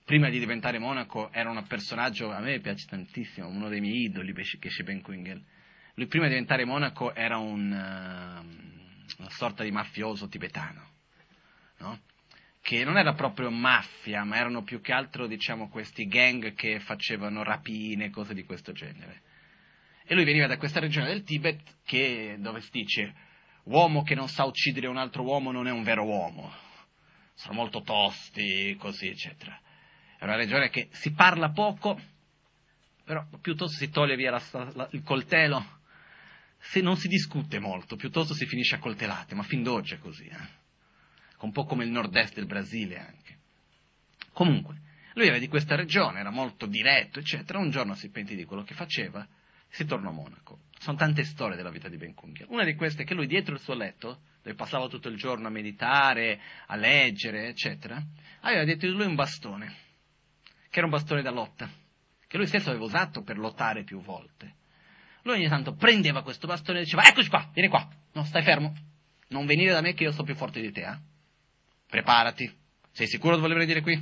prima di diventare monaco era un personaggio, a me piace tantissimo, uno dei miei idoli, Geshe Ben Quingel. Lui prima di diventare monaco era un, uh, una sorta di mafioso tibetano, no? Che non era proprio mafia, ma erano più che altro, diciamo, questi gang che facevano rapine, cose di questo genere. E lui veniva da questa regione del Tibet che, dove si dice, uomo che non sa uccidere un altro uomo non è un vero uomo, sono molto tosti, così, eccetera. È una regione che si parla poco, però piuttosto si toglie via la, la, il coltello, se non si discute molto, piuttosto si finisce a coltellate, ma fin d'oggi è così, eh? Un po' come il nord-est del Brasile anche. Comunque, lui era di questa regione, era molto diretto, eccetera, un giorno si pentì di quello che faceva si tornò a Monaco. Sono tante storie della vita di Ben Kungel. Una di queste è che lui dietro il suo letto, dove passava tutto il giorno a meditare, a leggere, eccetera, aveva dietro di lui un bastone che era un bastone da lotta, che lui stesso aveva usato per lottare più volte. Lui ogni tanto prendeva questo bastone e diceva, eccoci qua, vieni qua, no, stai fermo, non venire da me che io sto più forte di te, eh? Preparati, sei sicuro di voler venire qui?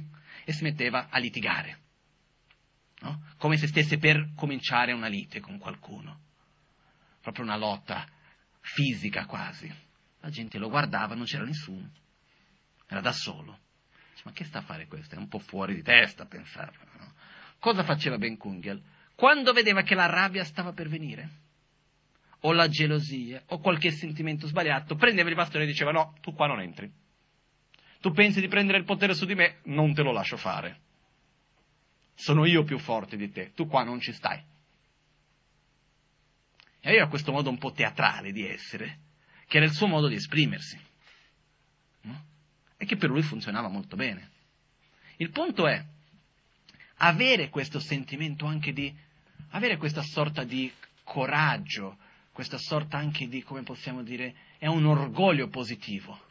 E si metteva a litigare, no? Come se stesse per cominciare una lite con qualcuno, proprio una lotta fisica quasi. La gente lo guardava, non c'era nessuno, era da solo. Ma che sta a fare questo? È un po' fuori di testa pensarlo. No? Cosa faceva Ben Kungel? Quando vedeva che la rabbia stava per venire, o la gelosia o qualche sentimento sbagliato, prendeva il bastone e diceva no, tu qua non entri. Tu pensi di prendere il potere su di me, non te lo lascio fare. Sono io più forte di te, tu qua non ci stai. E aveva questo modo un po' teatrale di essere, che era il suo modo di esprimersi. No? E che per lui funzionava molto bene. Il punto è avere questo sentimento anche di, avere questa sorta di coraggio, questa sorta anche di, come possiamo dire, è un orgoglio positivo,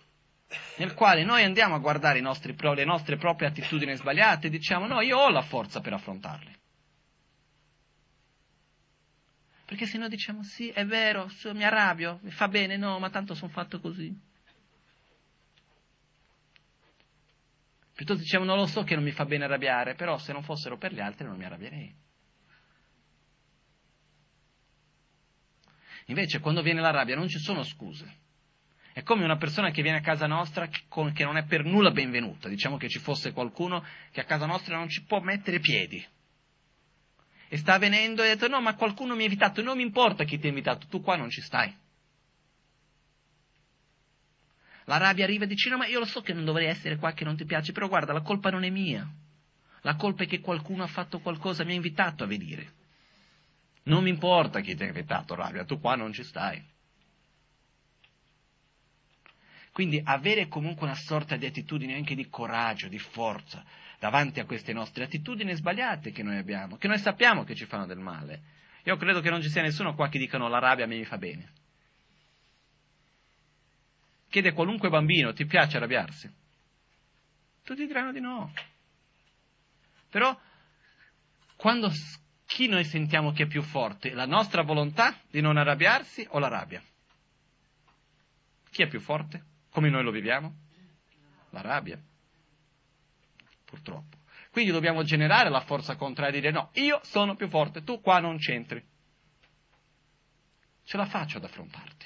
nel quale noi andiamo a guardare nostri, le nostre proprie attitudini sbagliate e diciamo no, io ho la forza per affrontarle. Perché se no diciamo sì, è vero, mi arrabbio, mi fa bene, no, ma tanto sono fatto così. Piuttosto diciamo non lo so che non mi fa bene arrabbiare, però se non fossero per gli altri non mi arrabbierei. Invece quando viene la rabbia non ci sono scuse. È come una persona che viene a casa nostra che non è per nulla benvenuta. Diciamo che ci fosse qualcuno che a casa nostra non ci può mettere piedi e sta venendo e ha detto no ma qualcuno mi ha invitato, non mi importa chi ti ha invitato, tu qua non ci stai. La rabbia arriva e dice no ma io lo so che non dovrei essere qua, che non ti piace, però guarda la colpa non è mia, la colpa è che qualcuno ha fatto qualcosa, mi ha invitato a venire. Non mi importa chi ti ha invitato, rabbia, tu qua non ci stai. Quindi avere comunque una sorta di attitudine anche di coraggio, di forza, davanti a queste nostre attitudini sbagliate che noi abbiamo, che noi sappiamo che ci fanno del male. Io credo che non ci sia nessuno qua che dicano la rabbia a me mi fa bene. Chiede a qualunque bambino, ti piace arrabbiarsi? Tutti diranno di no. Però, quando chi noi sentiamo che è più forte? La nostra volontà di non arrabbiarsi o la rabbia? Chi è più forte? Come noi lo viviamo? La rabbia purtroppo. Quindi dobbiamo generare la forza contraria e dire no, io sono più forte, tu qua non c'entri. Ce la faccio ad affrontarti.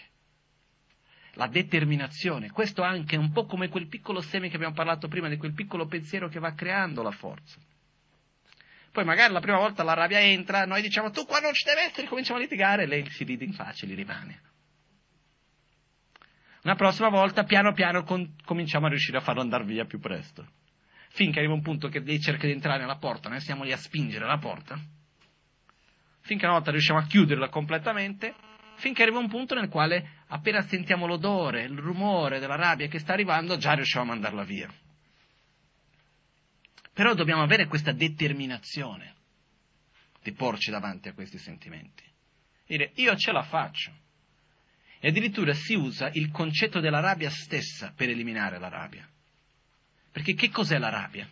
La determinazione, questo anche è un po' come quel piccolo seme che abbiamo parlato prima, di quel piccolo pensiero che va creando la forza. Poi magari la prima volta la rabbia entra, noi diciamo tu qua non ci deve essere, cominciamo a litigare, lei si ride in faccia e gli rimane. Una prossima volta, piano piano, con, cominciamo a riuscire a farlo andare via più presto finché arriva un punto che lei cerca di entrare nella porta, noi siamo lì a spingere la porta, finché una volta riusciamo a chiuderla completamente, finché arriva un punto nel quale appena sentiamo l'odore, il rumore della rabbia che sta arrivando, già riusciamo a mandarla via. Però dobbiamo avere questa determinazione di porci davanti a questi sentimenti. Dire io ce la faccio. E addirittura si usa il concetto della rabbia stessa per eliminare la rabbia. Perché che cos'è la rabbia?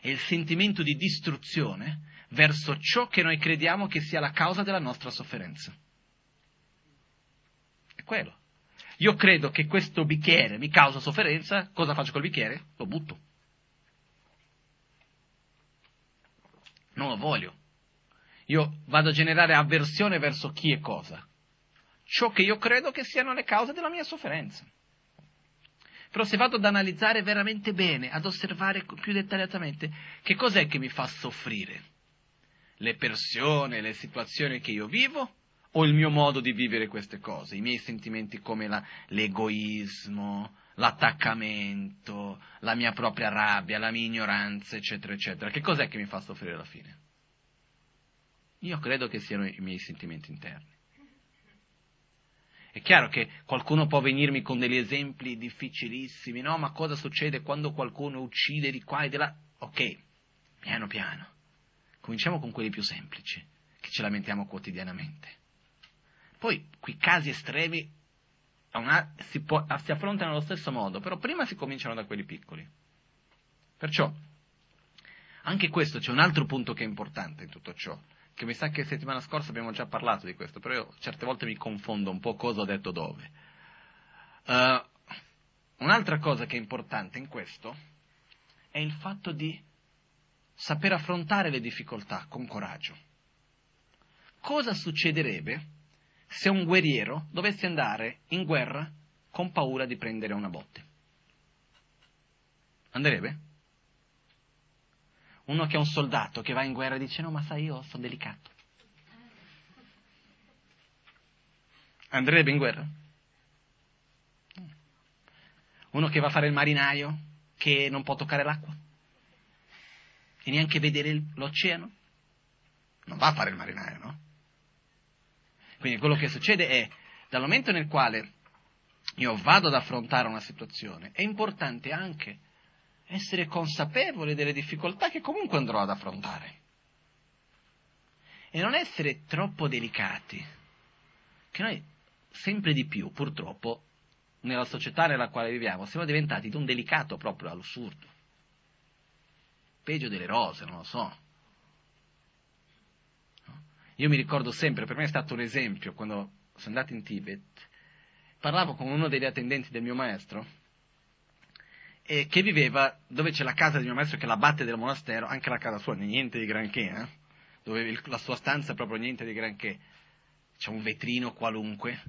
È il sentimento di distruzione verso ciò che noi crediamo che sia la causa della nostra sofferenza. È quello. Io credo che questo bicchiere mi causa sofferenza, cosa faccio col bicchiere? Lo butto. Non lo voglio. Io vado a generare avversione verso chi e cosa. Ciò che io credo che siano le cause della mia sofferenza. Però se vado ad analizzare veramente bene, ad osservare più dettagliatamente, che cos'è che mi fa soffrire? Le persone, le situazioni che io vivo o il mio modo di vivere queste cose? I miei sentimenti come la, l'egoismo, l'attaccamento, la mia propria rabbia, la mia ignoranza, eccetera, eccetera. Che cos'è che mi fa soffrire alla fine? Io credo che siano i miei sentimenti interni. È chiaro che qualcuno può venirmi con degli esempi difficilissimi, no? Ma cosa succede quando qualcuno uccide di qua e di là? Ok, piano piano. Cominciamo con quelli più semplici, che ci lamentiamo quotidianamente. Poi, qui casi estremi una, si, può, si affrontano allo stesso modo, però prima si cominciano da quelli piccoli. Perciò, anche questo c'è un altro punto che è importante in tutto ciò che mi sa che settimana scorsa abbiamo già parlato di questo, però io certe volte mi confondo un po' cosa ho detto dove. Uh, un'altra cosa che è importante in questo è il fatto di saper affrontare le difficoltà con coraggio. Cosa succederebbe se un guerriero dovesse andare in guerra con paura di prendere una botte? Andrebbe? Uno che è un soldato che va in guerra e dice no ma sai io sono delicato. Andrebbe in guerra? Uno che va a fare il marinaio, che non può toccare l'acqua? E neanche vedere l'oceano? Non va a fare il marinaio, no? Quindi quello che succede è, dal momento nel quale io vado ad affrontare una situazione, è importante anche essere consapevole delle difficoltà che comunque andrò ad affrontare. E non essere troppo delicati, che noi sempre di più, purtroppo, nella società nella quale viviamo, siamo diventati di un delicato proprio all'assurdo. Peggio delle rose, non lo so. Io mi ricordo sempre, per me è stato un esempio, quando sono andato in Tibet, parlavo con uno degli attendenti del mio maestro, eh, che viveva dove c'è la casa del mio maestro, che è l'abate del monastero, anche la casa sua, niente di granché, eh? dove il, la sua stanza proprio niente di granché. C'è un vetrino qualunque,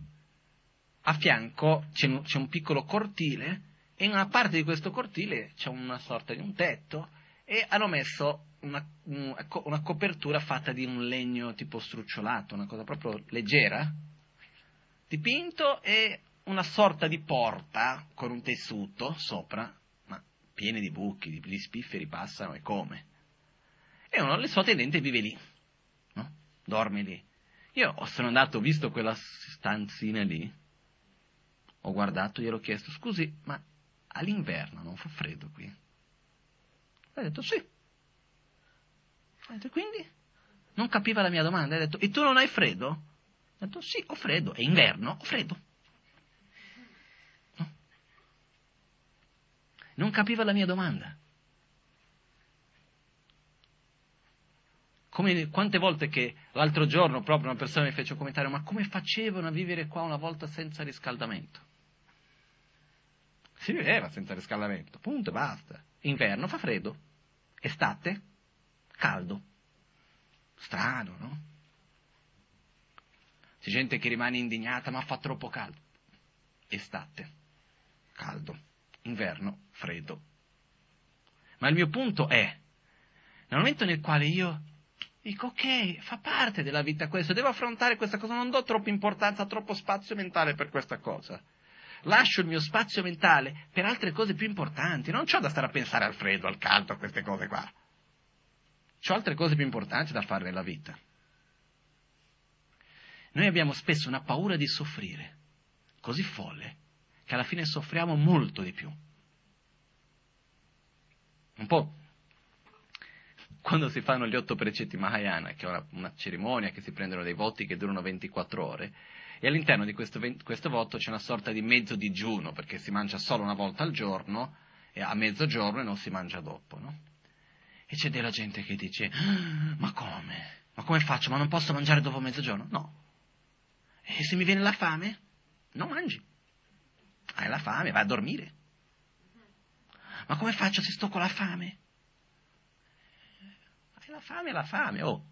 a fianco c'è un, c'è un piccolo cortile e in una parte di questo cortile c'è una sorta di un tetto e hanno messo una, una, copertura fatta di un legno tipo strucciolato, una cosa proprio leggera, dipinto e una sorta di porta con un tessuto sopra, piene di buchi, gli spifferi passano e come. E uno, il suo attendente vive lì, no? dorme lì. Io sono andato, ho visto quella stanzina lì, ho guardato, gli ero chiesto, scusi, ma all'inverno non fa freddo qui? Ha detto sì. Detto, quindi? Non capiva la mia domanda. Ha detto, e tu non hai freddo? Ha detto, sì, ho freddo. È inverno, ho freddo. Non capiva la mia domanda. Come, quante volte che l'altro giorno proprio una persona mi fece un commentario, ma come facevano a vivere qua una volta senza riscaldamento? Si viveva senza riscaldamento, punto e basta. Inverno fa freddo, estate caldo. Strano, no? C'è gente che rimane indignata, ma fa troppo caldo. Estate, caldo. Inverno, freddo. Ma il mio punto è, nel momento nel quale io dico, ok, fa parte della vita questo, devo affrontare questa cosa, non do troppa importanza, troppo spazio mentale per questa cosa lascio il mio spazio mentale per altre cose più importanti. Non ho da stare a pensare al freddo, al caldo, a queste cose qua. Ho altre cose più importanti da fare nella vita. Noi abbiamo spesso una paura di soffrire, così folle, che alla fine soffriamo molto di più. Un po' quando si fanno gli otto precetti Mahayana, che è una, una cerimonia che si prendono dei voti che durano 24 ore, e all'interno di questo, questo voto c'è una sorta di mezzo digiuno, perché si mangia solo una volta al giorno, a mezzogiorno e non si mangia dopo, no? E c'è della gente che dice, ah, ma come? Ma come faccio? Ma non posso mangiare dopo mezzogiorno? No. E se mi viene la fame? Non mangi. Hai la fame, vai a dormire. Ma come faccio se sto con la fame? Hai la fame, la fame, oh.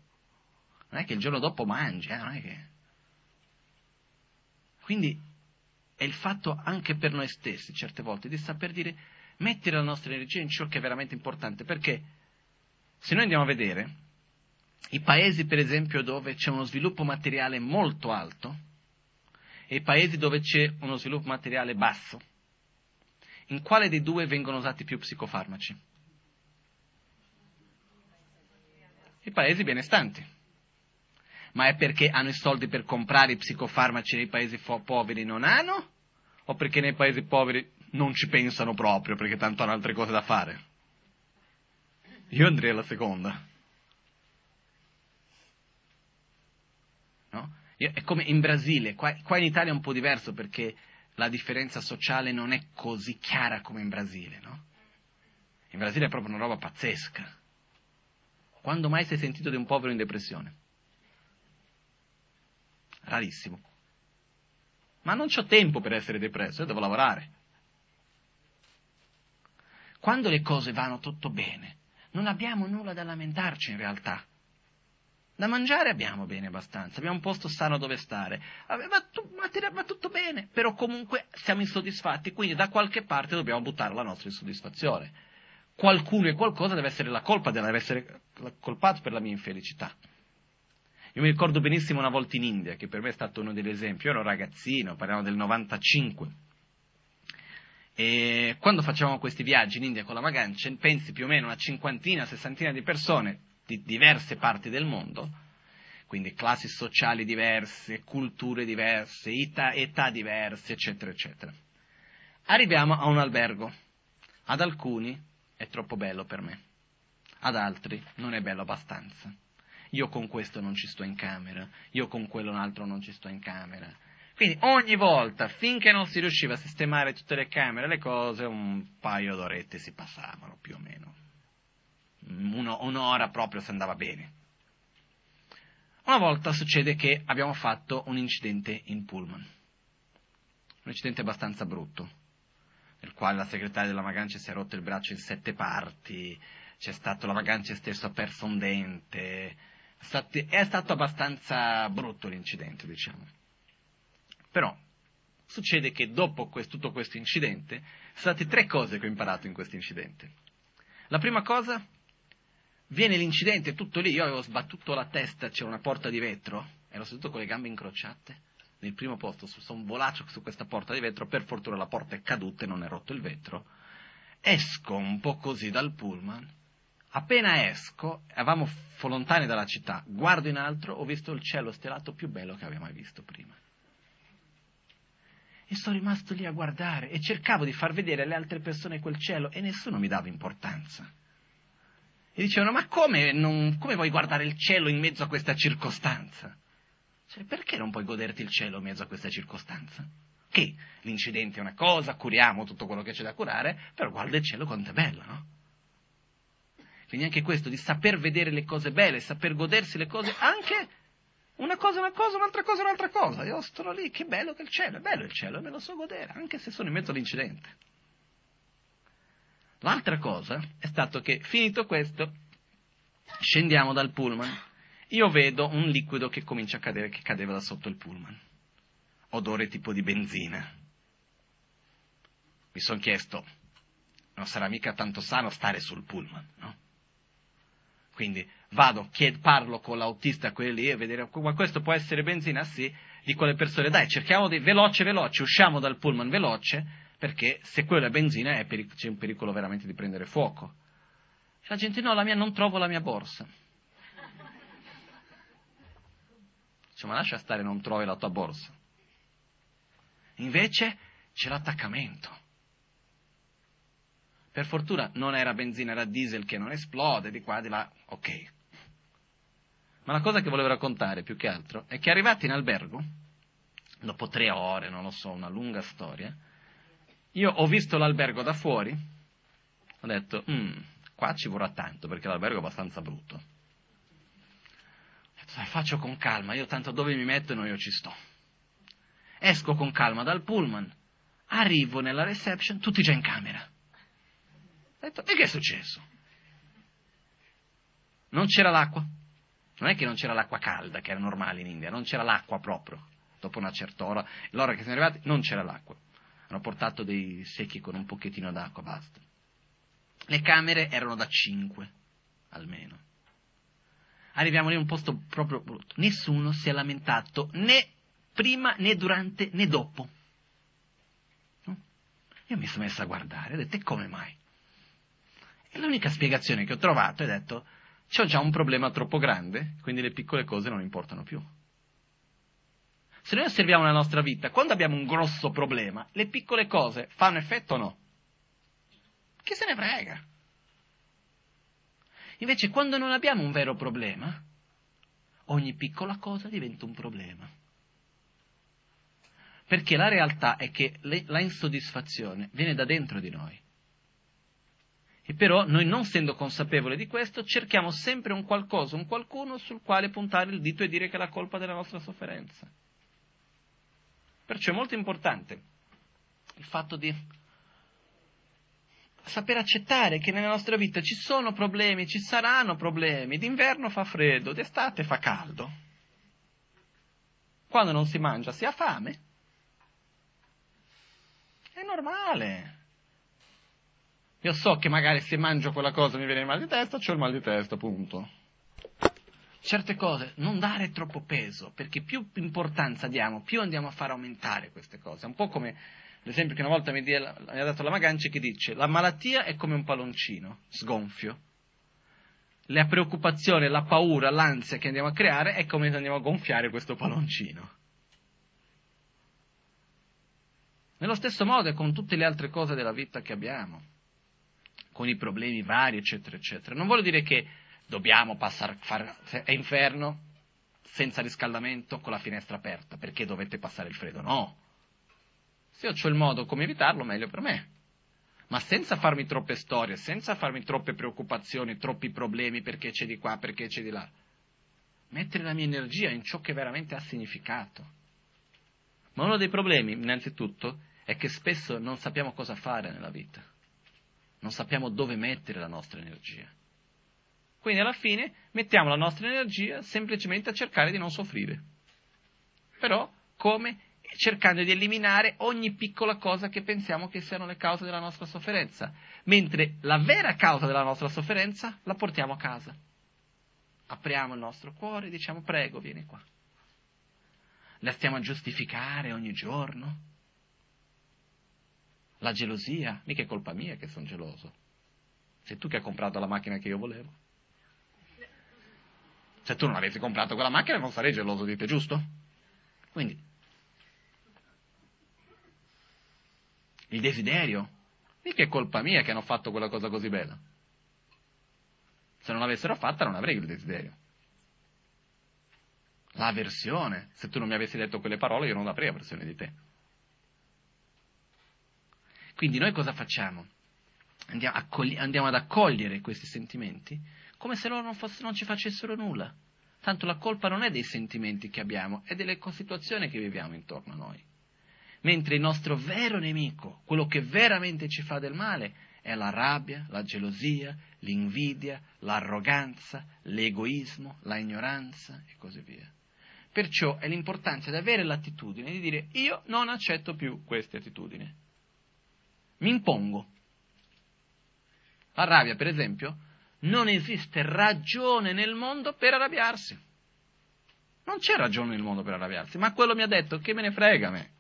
Non è che il giorno dopo mangi, eh? non è che... Quindi è il fatto anche per noi stessi, certe volte, di saper dire, mettere la nostra energia in ciò che è veramente importante, perché se noi andiamo a vedere i paesi, per esempio, dove c'è uno sviluppo materiale molto alto e i paesi dove c'è uno sviluppo materiale basso, in quale dei due vengono usati più psicofarmaci? I paesi benestanti ma è perché hanno i soldi per comprare i psicofarmaci nei paesi fo- poveri non hanno? O perché nei paesi poveri non ci pensano proprio perché tanto hanno altre cose da fare? Io andrei alla seconda. No? Io, è come in Brasile, qua, qua in Italia è un po' diverso perché la differenza sociale non è così chiara come in Brasile, no? In Brasile è proprio una roba pazzesca. Quando mai è sentito di un povero in depressione? rarissimo. Ma non ho tempo per essere depresso, io devo lavorare. Quando le cose vanno tutto bene, non abbiamo nulla da lamentarci in realtà. Da mangiare abbiamo bene abbastanza, abbiamo un posto sano dove stare, va tutto bene, però comunque siamo insoddisfatti, quindi da qualche parte dobbiamo buttare la nostra insoddisfazione. Qualcuno e qualcosa deve essere la colpa, deve essere colpato per la mia infelicità. Io mi ricordo benissimo una volta in India, che per me è stato uno degli esempi. Io ero ragazzino, parliamo del 95. E quando facevamo questi viaggi in India con la Magancia, pensi più o meno una cinquantina, sessantina di persone di diverse parti del mondo, quindi classi sociali diverse, culture diverse, età, età diverse, eccetera, eccetera. Arriviamo a un albergo. Ad alcuni è troppo bello per me, ad altri non è bello abbastanza io con questo non ci sto in camera, io con quello un altro non ci sto in camera. Quindi ogni volta, finché non si riusciva a sistemare tutte le camere, le cose, un paio d'orette si passavano più o meno. Uno, un'ora proprio se andava bene. Una volta succede che abbiamo fatto un incidente in pullman, un incidente abbastanza brutto, nel quale la segretaria della Magancia si è rotto il braccio in sette parti, c'è stato la Magancia stesso ha perso un dente, è stato abbastanza brutto l'incidente, diciamo. Però succede che dopo questo, tutto questo incidente, sono state tre cose che ho imparato in questo incidente. La prima cosa, viene l'incidente tutto lì, io avevo sbattuto la testa, c'era una porta di vetro, ero seduto con le gambe incrociate, nel primo posto, sono volato su questa porta di vetro, per fortuna la porta è caduta e non è rotto il vetro. Esco un po' così dal pullman Appena esco, eravamo lontani dalla città, guardo in alto, ho visto il cielo stelato più bello che avevo mai visto prima. E sono rimasto lì a guardare e cercavo di far vedere alle altre persone quel cielo e nessuno mi dava importanza. E dicevano, ma come, non, come vuoi guardare il cielo in mezzo a questa circostanza? Cioè, perché non puoi goderti il cielo in mezzo a questa circostanza? Che l'incidente è una cosa, curiamo tutto quello che c'è da curare, però guarda il cielo quanto è bello, no? Quindi anche questo di saper vedere le cose belle, saper godersi le cose, anche una cosa una cosa, un'altra cosa un'altra cosa. Io sto lì, che bello che il cielo, è bello il cielo, me lo so godere, anche se sono in mezzo all'incidente. L'altra cosa è stato che, finito questo, scendiamo dal pullman, io vedo un liquido che comincia a cadere, che cadeva da sotto il pullman. Odore tipo di benzina. Mi sono chiesto, non sarà mica tanto sano stare sul pullman, no? Quindi vado, chied, parlo con l'autista, quelli lì, e vedere, ma questo può essere benzina? Sì, di quelle persone, dai, cerchiamo di, veloce, veloce, usciamo dal pullman veloce, perché se quello è benzina è peric- c'è un pericolo veramente di prendere fuoco. La gente, no, la mia, non trovo la mia borsa. Dice, ma lascia stare, non trovi la tua borsa. Invece c'è l'attaccamento. Per fortuna non era benzina, era diesel che non esplode, di qua, di là, ok. Ma la cosa che volevo raccontare più che altro è che arrivati in albergo, dopo tre ore, non lo so, una lunga storia, io ho visto l'albergo da fuori, ho detto, mm, qua ci vorrà tanto perché l'albergo è abbastanza brutto. Ho detto, faccio con calma, io tanto dove mi mettono io ci sto. Esco con calma dal pullman, arrivo nella reception, tutti già in camera. Ho detto, e che è successo? Non c'era l'acqua. Non è che non c'era l'acqua calda, che era normale in India, non c'era l'acqua proprio. Dopo una certa ora, l'ora che siamo arrivati, non c'era l'acqua. Hanno portato dei secchi con un pochettino d'acqua, basta. Le camere erano da cinque, almeno. Arriviamo lì in un posto proprio brutto. Nessuno si è lamentato né prima né durante né dopo. Io mi sono messo a guardare ho detto, e come mai? E l'unica spiegazione che ho trovato è detto, c'ho già un problema troppo grande, quindi le piccole cose non importano più. Se noi osserviamo la nostra vita, quando abbiamo un grosso problema, le piccole cose fanno effetto o no? Chi se ne frega? Invece quando non abbiamo un vero problema, ogni piccola cosa diventa un problema. Perché la realtà è che la insoddisfazione viene da dentro di noi. E però noi non essendo consapevoli di questo cerchiamo sempre un qualcosa, un qualcuno sul quale puntare il dito e dire che è la colpa della nostra sofferenza. Perciò è molto importante il fatto di saper accettare che nella nostra vita ci sono problemi, ci saranno problemi, d'inverno fa freddo, d'estate fa caldo. Quando non si mangia si ha fame. È normale. Io so che magari se mangio quella cosa mi viene il mal di testa, c'ho il mal di testa, punto. Certe cose, non dare troppo peso, perché più importanza diamo, più andiamo a far aumentare queste cose. Un po' come l'esempio che una volta mi, ha dato la Maganci che dice la malattia è come un palloncino sgonfio. La preoccupazione, la paura, l'ansia che andiamo a creare è come andiamo a gonfiare questo palloncino. Nello stesso modo è con tutte le altre cose della vita che abbiamo, con i problemi vari, eccetera, eccetera. Non voglio dire che dobbiamo passare, fare, è inferno senza riscaldamento con la finestra aperta, perché dovete passare il freddo? No. Se io ho il modo come evitarlo, meglio per me. Ma senza farmi troppe storie, senza farmi troppe preoccupazioni, troppi problemi perché c'è di qua, perché c'è di là. Mettere la mia energia in ciò che veramente ha significato. Ma uno dei problemi, innanzitutto, è che spesso non sappiamo cosa fare nella vita, non sappiamo dove mettere la nostra energia. Quindi alla fine mettiamo la nostra energia semplicemente a cercare di non soffrire. Però come? Cercando di eliminare ogni piccola cosa che pensiamo che siano le cause della nostra sofferenza, mentre la vera causa della nostra sofferenza la portiamo a casa. Apriamo il nostro cuore e diciamo prego, vieni qua. La stiamo a giustificare ogni giorno, la gelosia, mica è colpa mia che sono geloso. Sei tu che hai comprato la macchina che io volevo. Se tu non avessi comprato quella macchina non sarei geloso di te, giusto? Quindi, il desiderio, mica è colpa mia che hanno fatto quella cosa così bella. Se non l'avessero fatta non avrei il desiderio. L'avversione, se tu non mi avessi detto quelle parole io non avrei avversione di te. Quindi noi cosa facciamo? Andiamo, accogli- andiamo ad accogliere questi sentimenti come se loro non, fosse, non ci facessero nulla. Tanto la colpa non è dei sentimenti che abbiamo, è delle situazioni che viviamo intorno a noi. Mentre il nostro vero nemico, quello che veramente ci fa del male, è la rabbia, la gelosia, l'invidia, l'arroganza, l'egoismo, la ignoranza e così via. Perciò è l'importanza di avere l'attitudine di dire io non accetto più queste attitudini mi impongo. La rabbia, per esempio, non esiste ragione nel mondo per arrabbiarsi. Non c'è ragione nel mondo per arrabbiarsi, ma quello mi ha detto che me ne frega a me.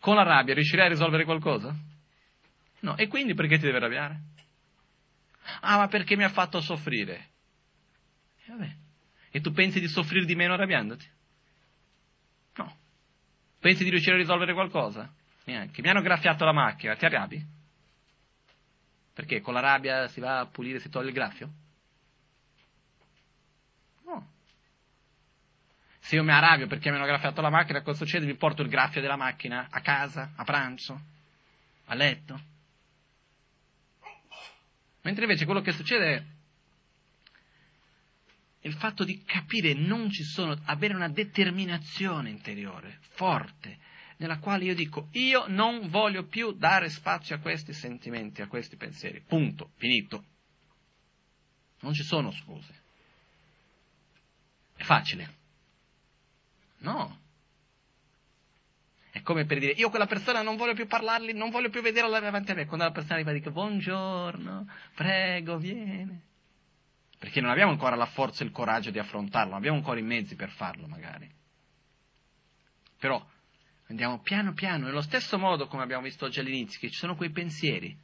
Con la rabbia riuscirei a risolvere qualcosa? No, e quindi perché ti deve arrabbiare? Ah, ma perché mi ha fatto soffrire? E, vabbè. e tu pensi di soffrire di meno arrabbiandoti? No. Pensi di riuscire a risolvere qualcosa? Neanche. Mi hanno graffiato la macchina, ti arrabbi? Perché con la rabbia si va a pulire, si toglie il graffio? No. Se io mi arrabbio perché mi hanno graffiato la macchina, cosa succede? Mi porto il graffio della macchina a casa, a pranzo, a letto. Mentre invece quello che succede è il fatto di capire non ci sono, avere una determinazione interiore forte, nella quale io dico io non voglio più dare spazio a questi sentimenti, a questi pensieri. Punto, finito. Non ci sono scuse. È facile. No. È come per dire, io quella persona non voglio più parlarli, non voglio più vederla davanti a me. Quando la persona arriva e dice, buongiorno, prego, viene. Perché non abbiamo ancora la forza e il coraggio di affrontarlo, non abbiamo ancora i mezzi per farlo magari. Però Andiamo piano piano, nello stesso modo come abbiamo visto oggi all'inizio, che ci sono quei pensieri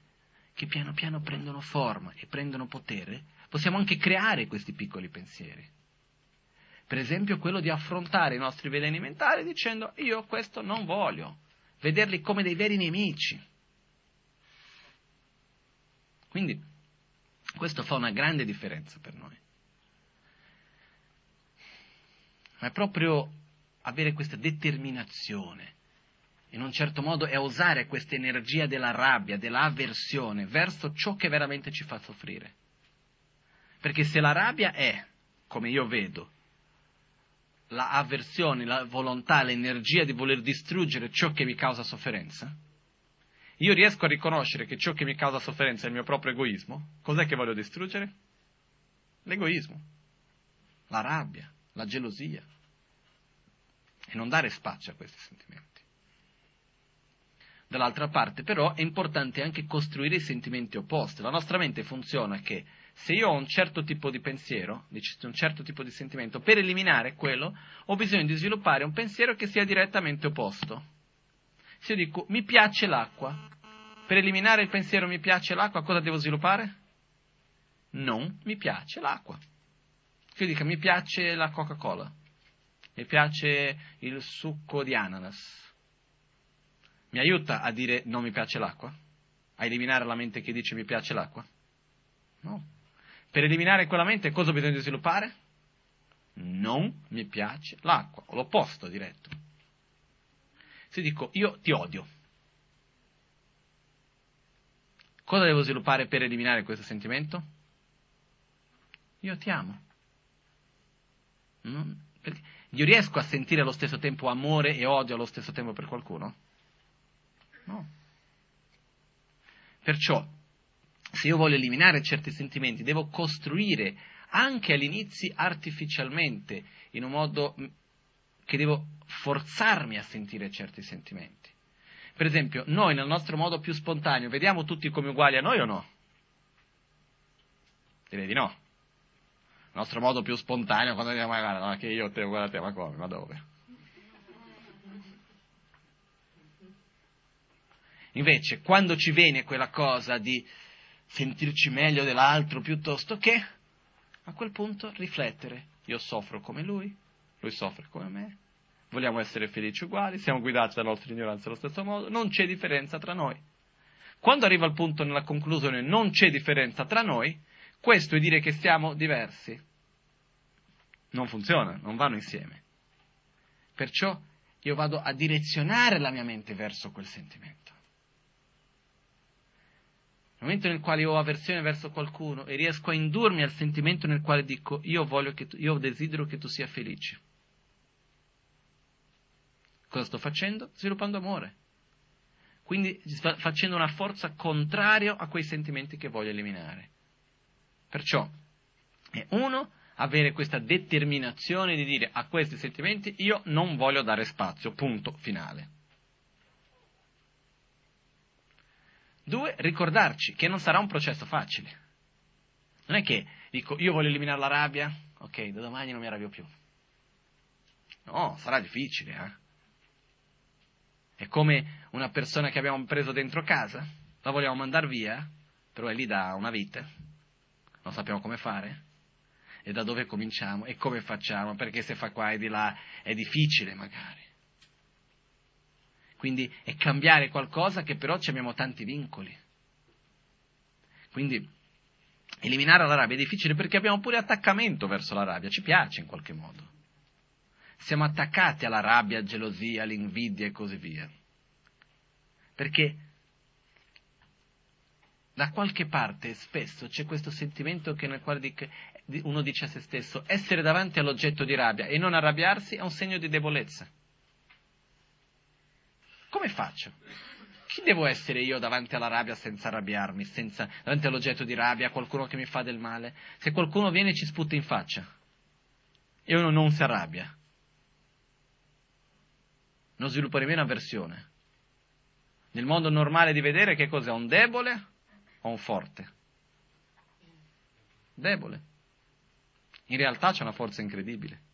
che piano piano prendono forma e prendono potere, possiamo anche creare questi piccoli pensieri. Per esempio quello di affrontare i nostri veleni mentali dicendo io questo non voglio, vederli come dei veri nemici. Quindi questo fa una grande differenza per noi. Ma è proprio avere questa determinazione. In un certo modo è usare questa energia della rabbia, dell'avversione verso ciò che veramente ci fa soffrire. Perché se la rabbia è, come io vedo, la avversione, la volontà, l'energia di voler distruggere ciò che mi causa sofferenza, io riesco a riconoscere che ciò che mi causa sofferenza è il mio proprio egoismo, cos'è che voglio distruggere? L'egoismo, la rabbia, la gelosia, e non dare spazio a questi sentimenti. Dall'altra parte, però, è importante anche costruire i sentimenti opposti. La nostra mente funziona che se io ho un certo tipo di pensiero, un certo tipo di sentimento, per eliminare quello ho bisogno di sviluppare un pensiero che sia direttamente opposto. Se io dico mi piace l'acqua, per eliminare il pensiero mi piace l'acqua, cosa devo sviluppare? Non mi piace l'acqua. Se io dico mi piace la Coca-Cola, mi piace il succo di ananas, mi aiuta a dire non mi piace l'acqua? A eliminare la mente che dice mi piace l'acqua? No. Per eliminare quella mente cosa di sviluppare? Non mi piace l'acqua, l'opposto diretto. Se dico io ti odio, cosa devo sviluppare per eliminare questo sentimento? Io ti amo. Non, io riesco a sentire allo stesso tempo amore e odio allo stesso tempo per qualcuno? No. Perciò, se io voglio eliminare certi sentimenti, devo costruire anche all'inizio artificialmente, in un modo che devo forzarmi a sentire certi sentimenti. Per esempio, noi nel nostro modo più spontaneo vediamo tutti come uguali a noi o no? Direi di no. Il nostro modo più spontaneo quando diciamo, guarda, no, che io te uguale a te, ma come, ma dove? Invece, quando ci viene quella cosa di sentirci meglio dell'altro piuttosto che, a quel punto riflettere. Io soffro come lui, lui soffre come me, vogliamo essere felici uguali, siamo guidati dalla nostra ignoranza allo stesso modo, non c'è differenza tra noi. Quando arriva il punto nella conclusione non c'è differenza tra noi, questo è dire che siamo diversi. Non funziona, non vanno insieme. Perciò io vado a direzionare la mia mente verso quel sentimento. Nel momento nel quale io ho avversione verso qualcuno e riesco a indurmi al sentimento nel quale dico io, tu, io desidero che tu sia felice. Cosa sto facendo? Sviluppando amore. Quindi facendo una forza contraria a quei sentimenti che voglio eliminare. Perciò è uno avere questa determinazione di dire a questi sentimenti io non voglio dare spazio, punto finale. Due, ricordarci che non sarà un processo facile. Non è che dico io voglio eliminare la rabbia, ok, da domani non mi arrabbio più. No, sarà difficile, eh? È come una persona che abbiamo preso dentro casa, la vogliamo mandare via, però è lì da una vita, non sappiamo come fare, e da dove cominciamo, e come facciamo, perché se fa qua e di là è difficile magari. Quindi è cambiare qualcosa che però ci abbiamo tanti vincoli. Quindi eliminare la rabbia è difficile perché abbiamo pure attaccamento verso la rabbia, ci piace in qualche modo. Siamo attaccati alla rabbia, gelosia, all'invidia e così via. Perché da qualche parte spesso c'è questo sentimento nel quale uno dice a se stesso essere davanti all'oggetto di rabbia e non arrabbiarsi è un segno di debolezza. Come faccio? Chi devo essere io davanti alla rabbia senza arrabbiarmi, senza, davanti all'oggetto di rabbia, qualcuno che mi fa del male? Se qualcuno viene e ci sputta in faccia e uno non si arrabbia, non sviluppa nemmeno avversione. Nel mondo normale di vedere che cos'è un debole o un forte? Debole. In realtà c'è una forza incredibile.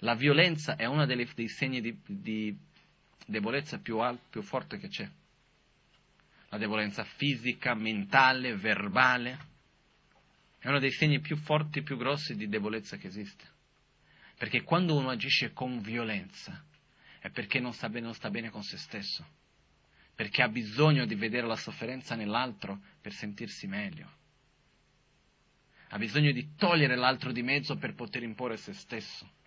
La violenza è uno dei, segni di, di debolezza più, al, più forte che c'è. La debolezza fisica, mentale, verbale. È uno dei segni più forti, più grossi di debolezza che esiste. Perché quando uno agisce con violenza è perché non sta bene, non sta bene con se stesso. Perché ha bisogno di vedere la sofferenza nell'altro per sentirsi meglio. Ha bisogno di togliere l'altro di mezzo per poter imporre se stesso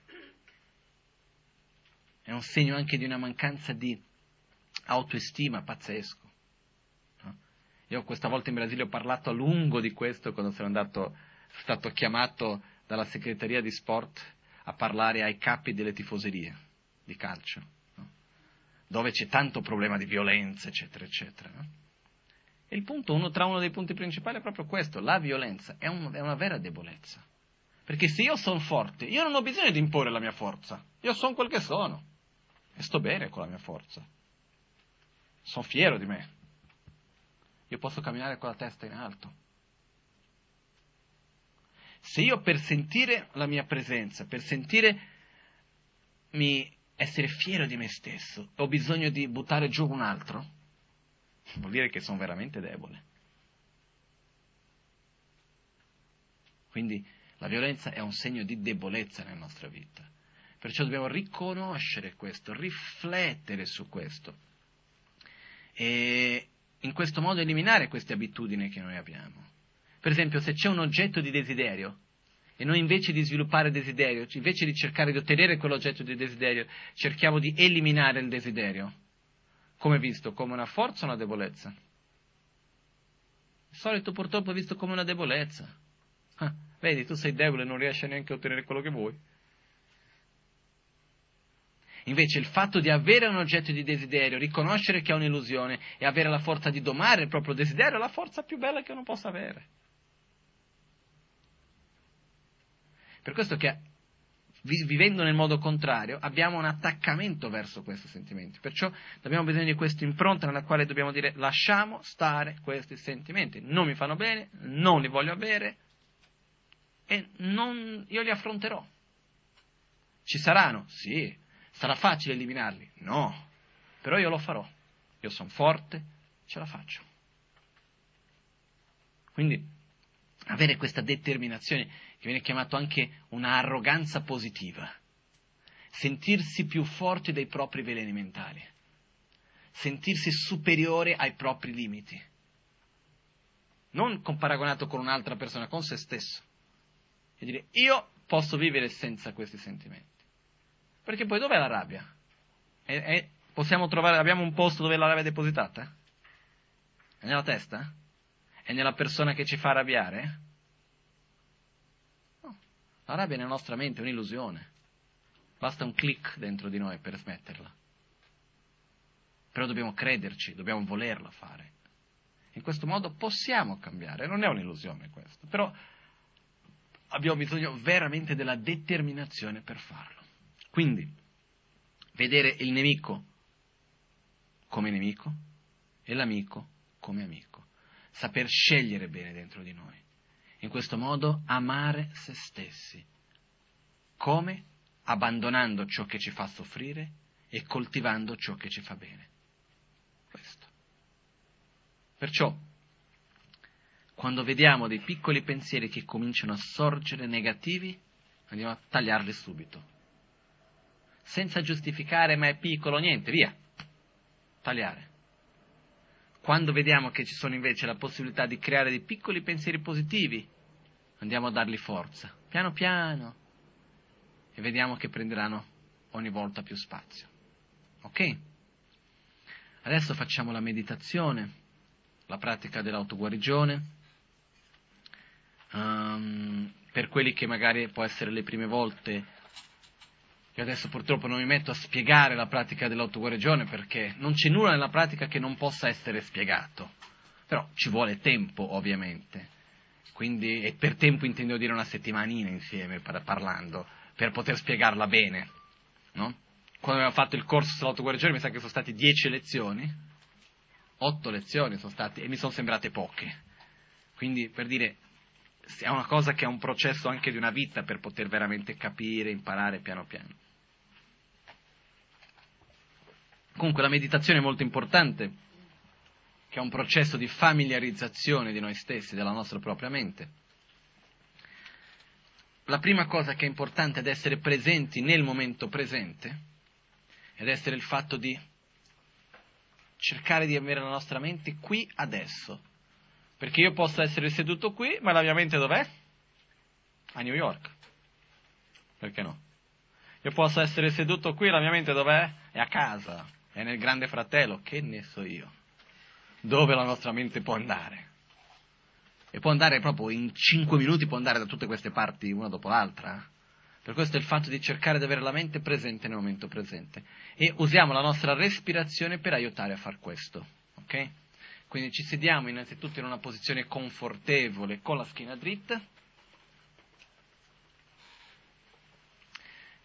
è un segno anche di una mancanza di autoestima pazzesco. Io questa volta in Brasile ho parlato a lungo di questo quando sono andato, stato chiamato dalla segreteria di sport a parlare ai capi delle tifoserie di calcio? Dove c'è tanto problema di violenza, eccetera, eccetera. E il punto, uno, tra uno dei punti principali è proprio questo, la violenza è, un, è una vera debolezza. Perché se io sono forte, io non ho bisogno di imporre la mia forza, io sono quel che sono. e sto bene con la mia forza. Sono fiero di me. Io posso camminare con la testa in alto. Se io per sentire la mia presenza, per sentire mi essere fiero di me stesso, ho bisogno di buttare giù un altro, vuol dire che sono veramente debole. Quindi la violenza è un segno di debolezza nella nostra vita. Perciò dobbiamo riconoscere questo, riflettere su questo e in questo modo eliminare queste abitudini che noi abbiamo. Per esempio, se c'è un oggetto di desiderio e noi invece di sviluppare desiderio, invece di cercare di ottenere quell'oggetto di desiderio, cerchiamo di eliminare il desiderio, come visto? Come una forza o una debolezza? Il solito purtroppo è visto come una debolezza. Ah, vedi, tu sei debole e non riesci neanche a ottenere quello che vuoi. Invece il fatto di avere un oggetto di desiderio, riconoscere che è un'illusione e avere la forza di domare il proprio desiderio è la forza più bella che uno possa avere. Per questo che vivendo nel modo contrario abbiamo un attaccamento verso questi sentimenti. Perciò abbiamo bisogno di questa impronta nella quale dobbiamo dire lasciamo stare questi sentimenti. Non mi fanno bene, non li voglio avere e non, io li affronterò. Ci saranno? Sì. Sarà facile eliminarli? No. Però io lo farò. Io sono forte, ce la faccio. Quindi avere questa determinazione che viene chiamato anche un'arroganza positiva, sentirsi più forti dei propri veleni mentali, sentirsi superiore ai propri limiti, non paragonato con un'altra persona, con se stesso, e dire io posso vivere senza questi sentimenti, perché poi dov'è la rabbia? E, e possiamo trovare, abbiamo un posto dove la rabbia è depositata? È nella testa? È nella persona che ci fa arrabbiare? La rabbia nella nostra mente è un'illusione. Basta un clic dentro di noi per smetterla. Però dobbiamo crederci, dobbiamo volerla fare. In questo modo possiamo cambiare, non è un'illusione questo, però abbiamo bisogno veramente della determinazione per farlo. Quindi, vedere il nemico come nemico e l'amico come amico. Saper scegliere bene dentro di noi in questo modo amare se stessi. Come? Abbandonando ciò che ci fa soffrire e coltivando ciò che ci fa bene. Questo. Perciò, quando vediamo dei piccoli pensieri che cominciano a sorgere negativi, andiamo a tagliarli subito. Senza giustificare, ma è piccolo, niente, via. Tagliare. Quando vediamo che ci sono invece la possibilità di creare dei piccoli pensieri positivi, andiamo a dargli forza, piano piano, e vediamo che prenderanno ogni volta più spazio. Ok? Adesso facciamo la meditazione, la pratica dell'autoguarigione. Um, per quelli che magari può essere le prime volte, io adesso purtroppo non mi metto a spiegare la pratica dell'autoguarigione perché non c'è nulla nella pratica che non possa essere spiegato, però ci vuole tempo ovviamente. Quindi, e per tempo intendo dire una settimanina insieme parlando, per poter spiegarla bene. No? Quando abbiamo fatto il corso sull'autoguarigione mi sa che sono state dieci lezioni, otto lezioni sono state, e mi sono sembrate poche. Quindi, per dire, è una cosa che è un processo anche di una vita per poter veramente capire, imparare piano piano. Comunque la meditazione è molto importante che è un processo di familiarizzazione di noi stessi, della nostra propria mente. La prima cosa che è importante è essere presenti nel momento presente, ed essere il fatto di cercare di avere la nostra mente qui adesso. Perché io posso essere seduto qui, ma la mia mente dov'è? A New York. Perché no? Io posso essere seduto qui, la mia mente dov'è? È a casa, è nel grande fratello, che ne so io dove la nostra mente può andare. E può andare proprio in cinque minuti, può andare da tutte queste parti una dopo l'altra. Per questo è il fatto di cercare di avere la mente presente nel momento presente. E usiamo la nostra respirazione per aiutare a far questo. Ok? Quindi ci sediamo innanzitutto in una posizione confortevole con la schiena dritta.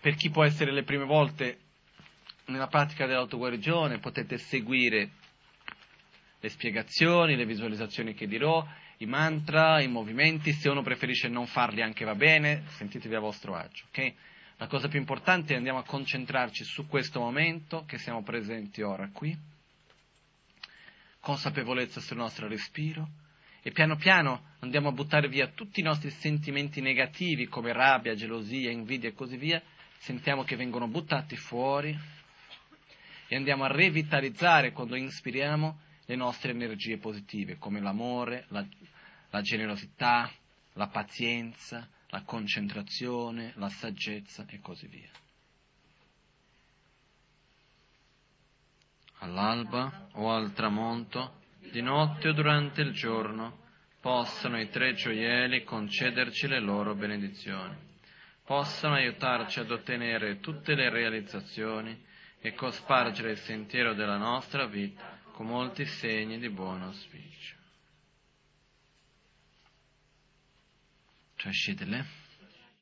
Per chi può essere le prime volte nella pratica dell'autoguarigione potete seguire le spiegazioni, le visualizzazioni che dirò, i mantra, i movimenti, se uno preferisce non farli anche va bene, sentitevi a vostro agio, ok? La cosa più importante è andiamo a concentrarci su questo momento che siamo presenti ora qui, consapevolezza sul nostro respiro e piano piano andiamo a buttare via tutti i nostri sentimenti negativi come rabbia, gelosia, invidia e così via, sentiamo che vengono buttati fuori e andiamo a revitalizzare quando inspiriamo le nostre energie positive come l'amore, la, la generosità, la pazienza, la concentrazione, la saggezza e così via. All'alba o al tramonto, di notte o durante il giorno, possano i tre gioielli concederci le loro benedizioni, possano aiutarci ad ottenere tutte le realizzazioni e cospargere il sentiero della nostra vita con molti segni di buon auspicio. Trascitele.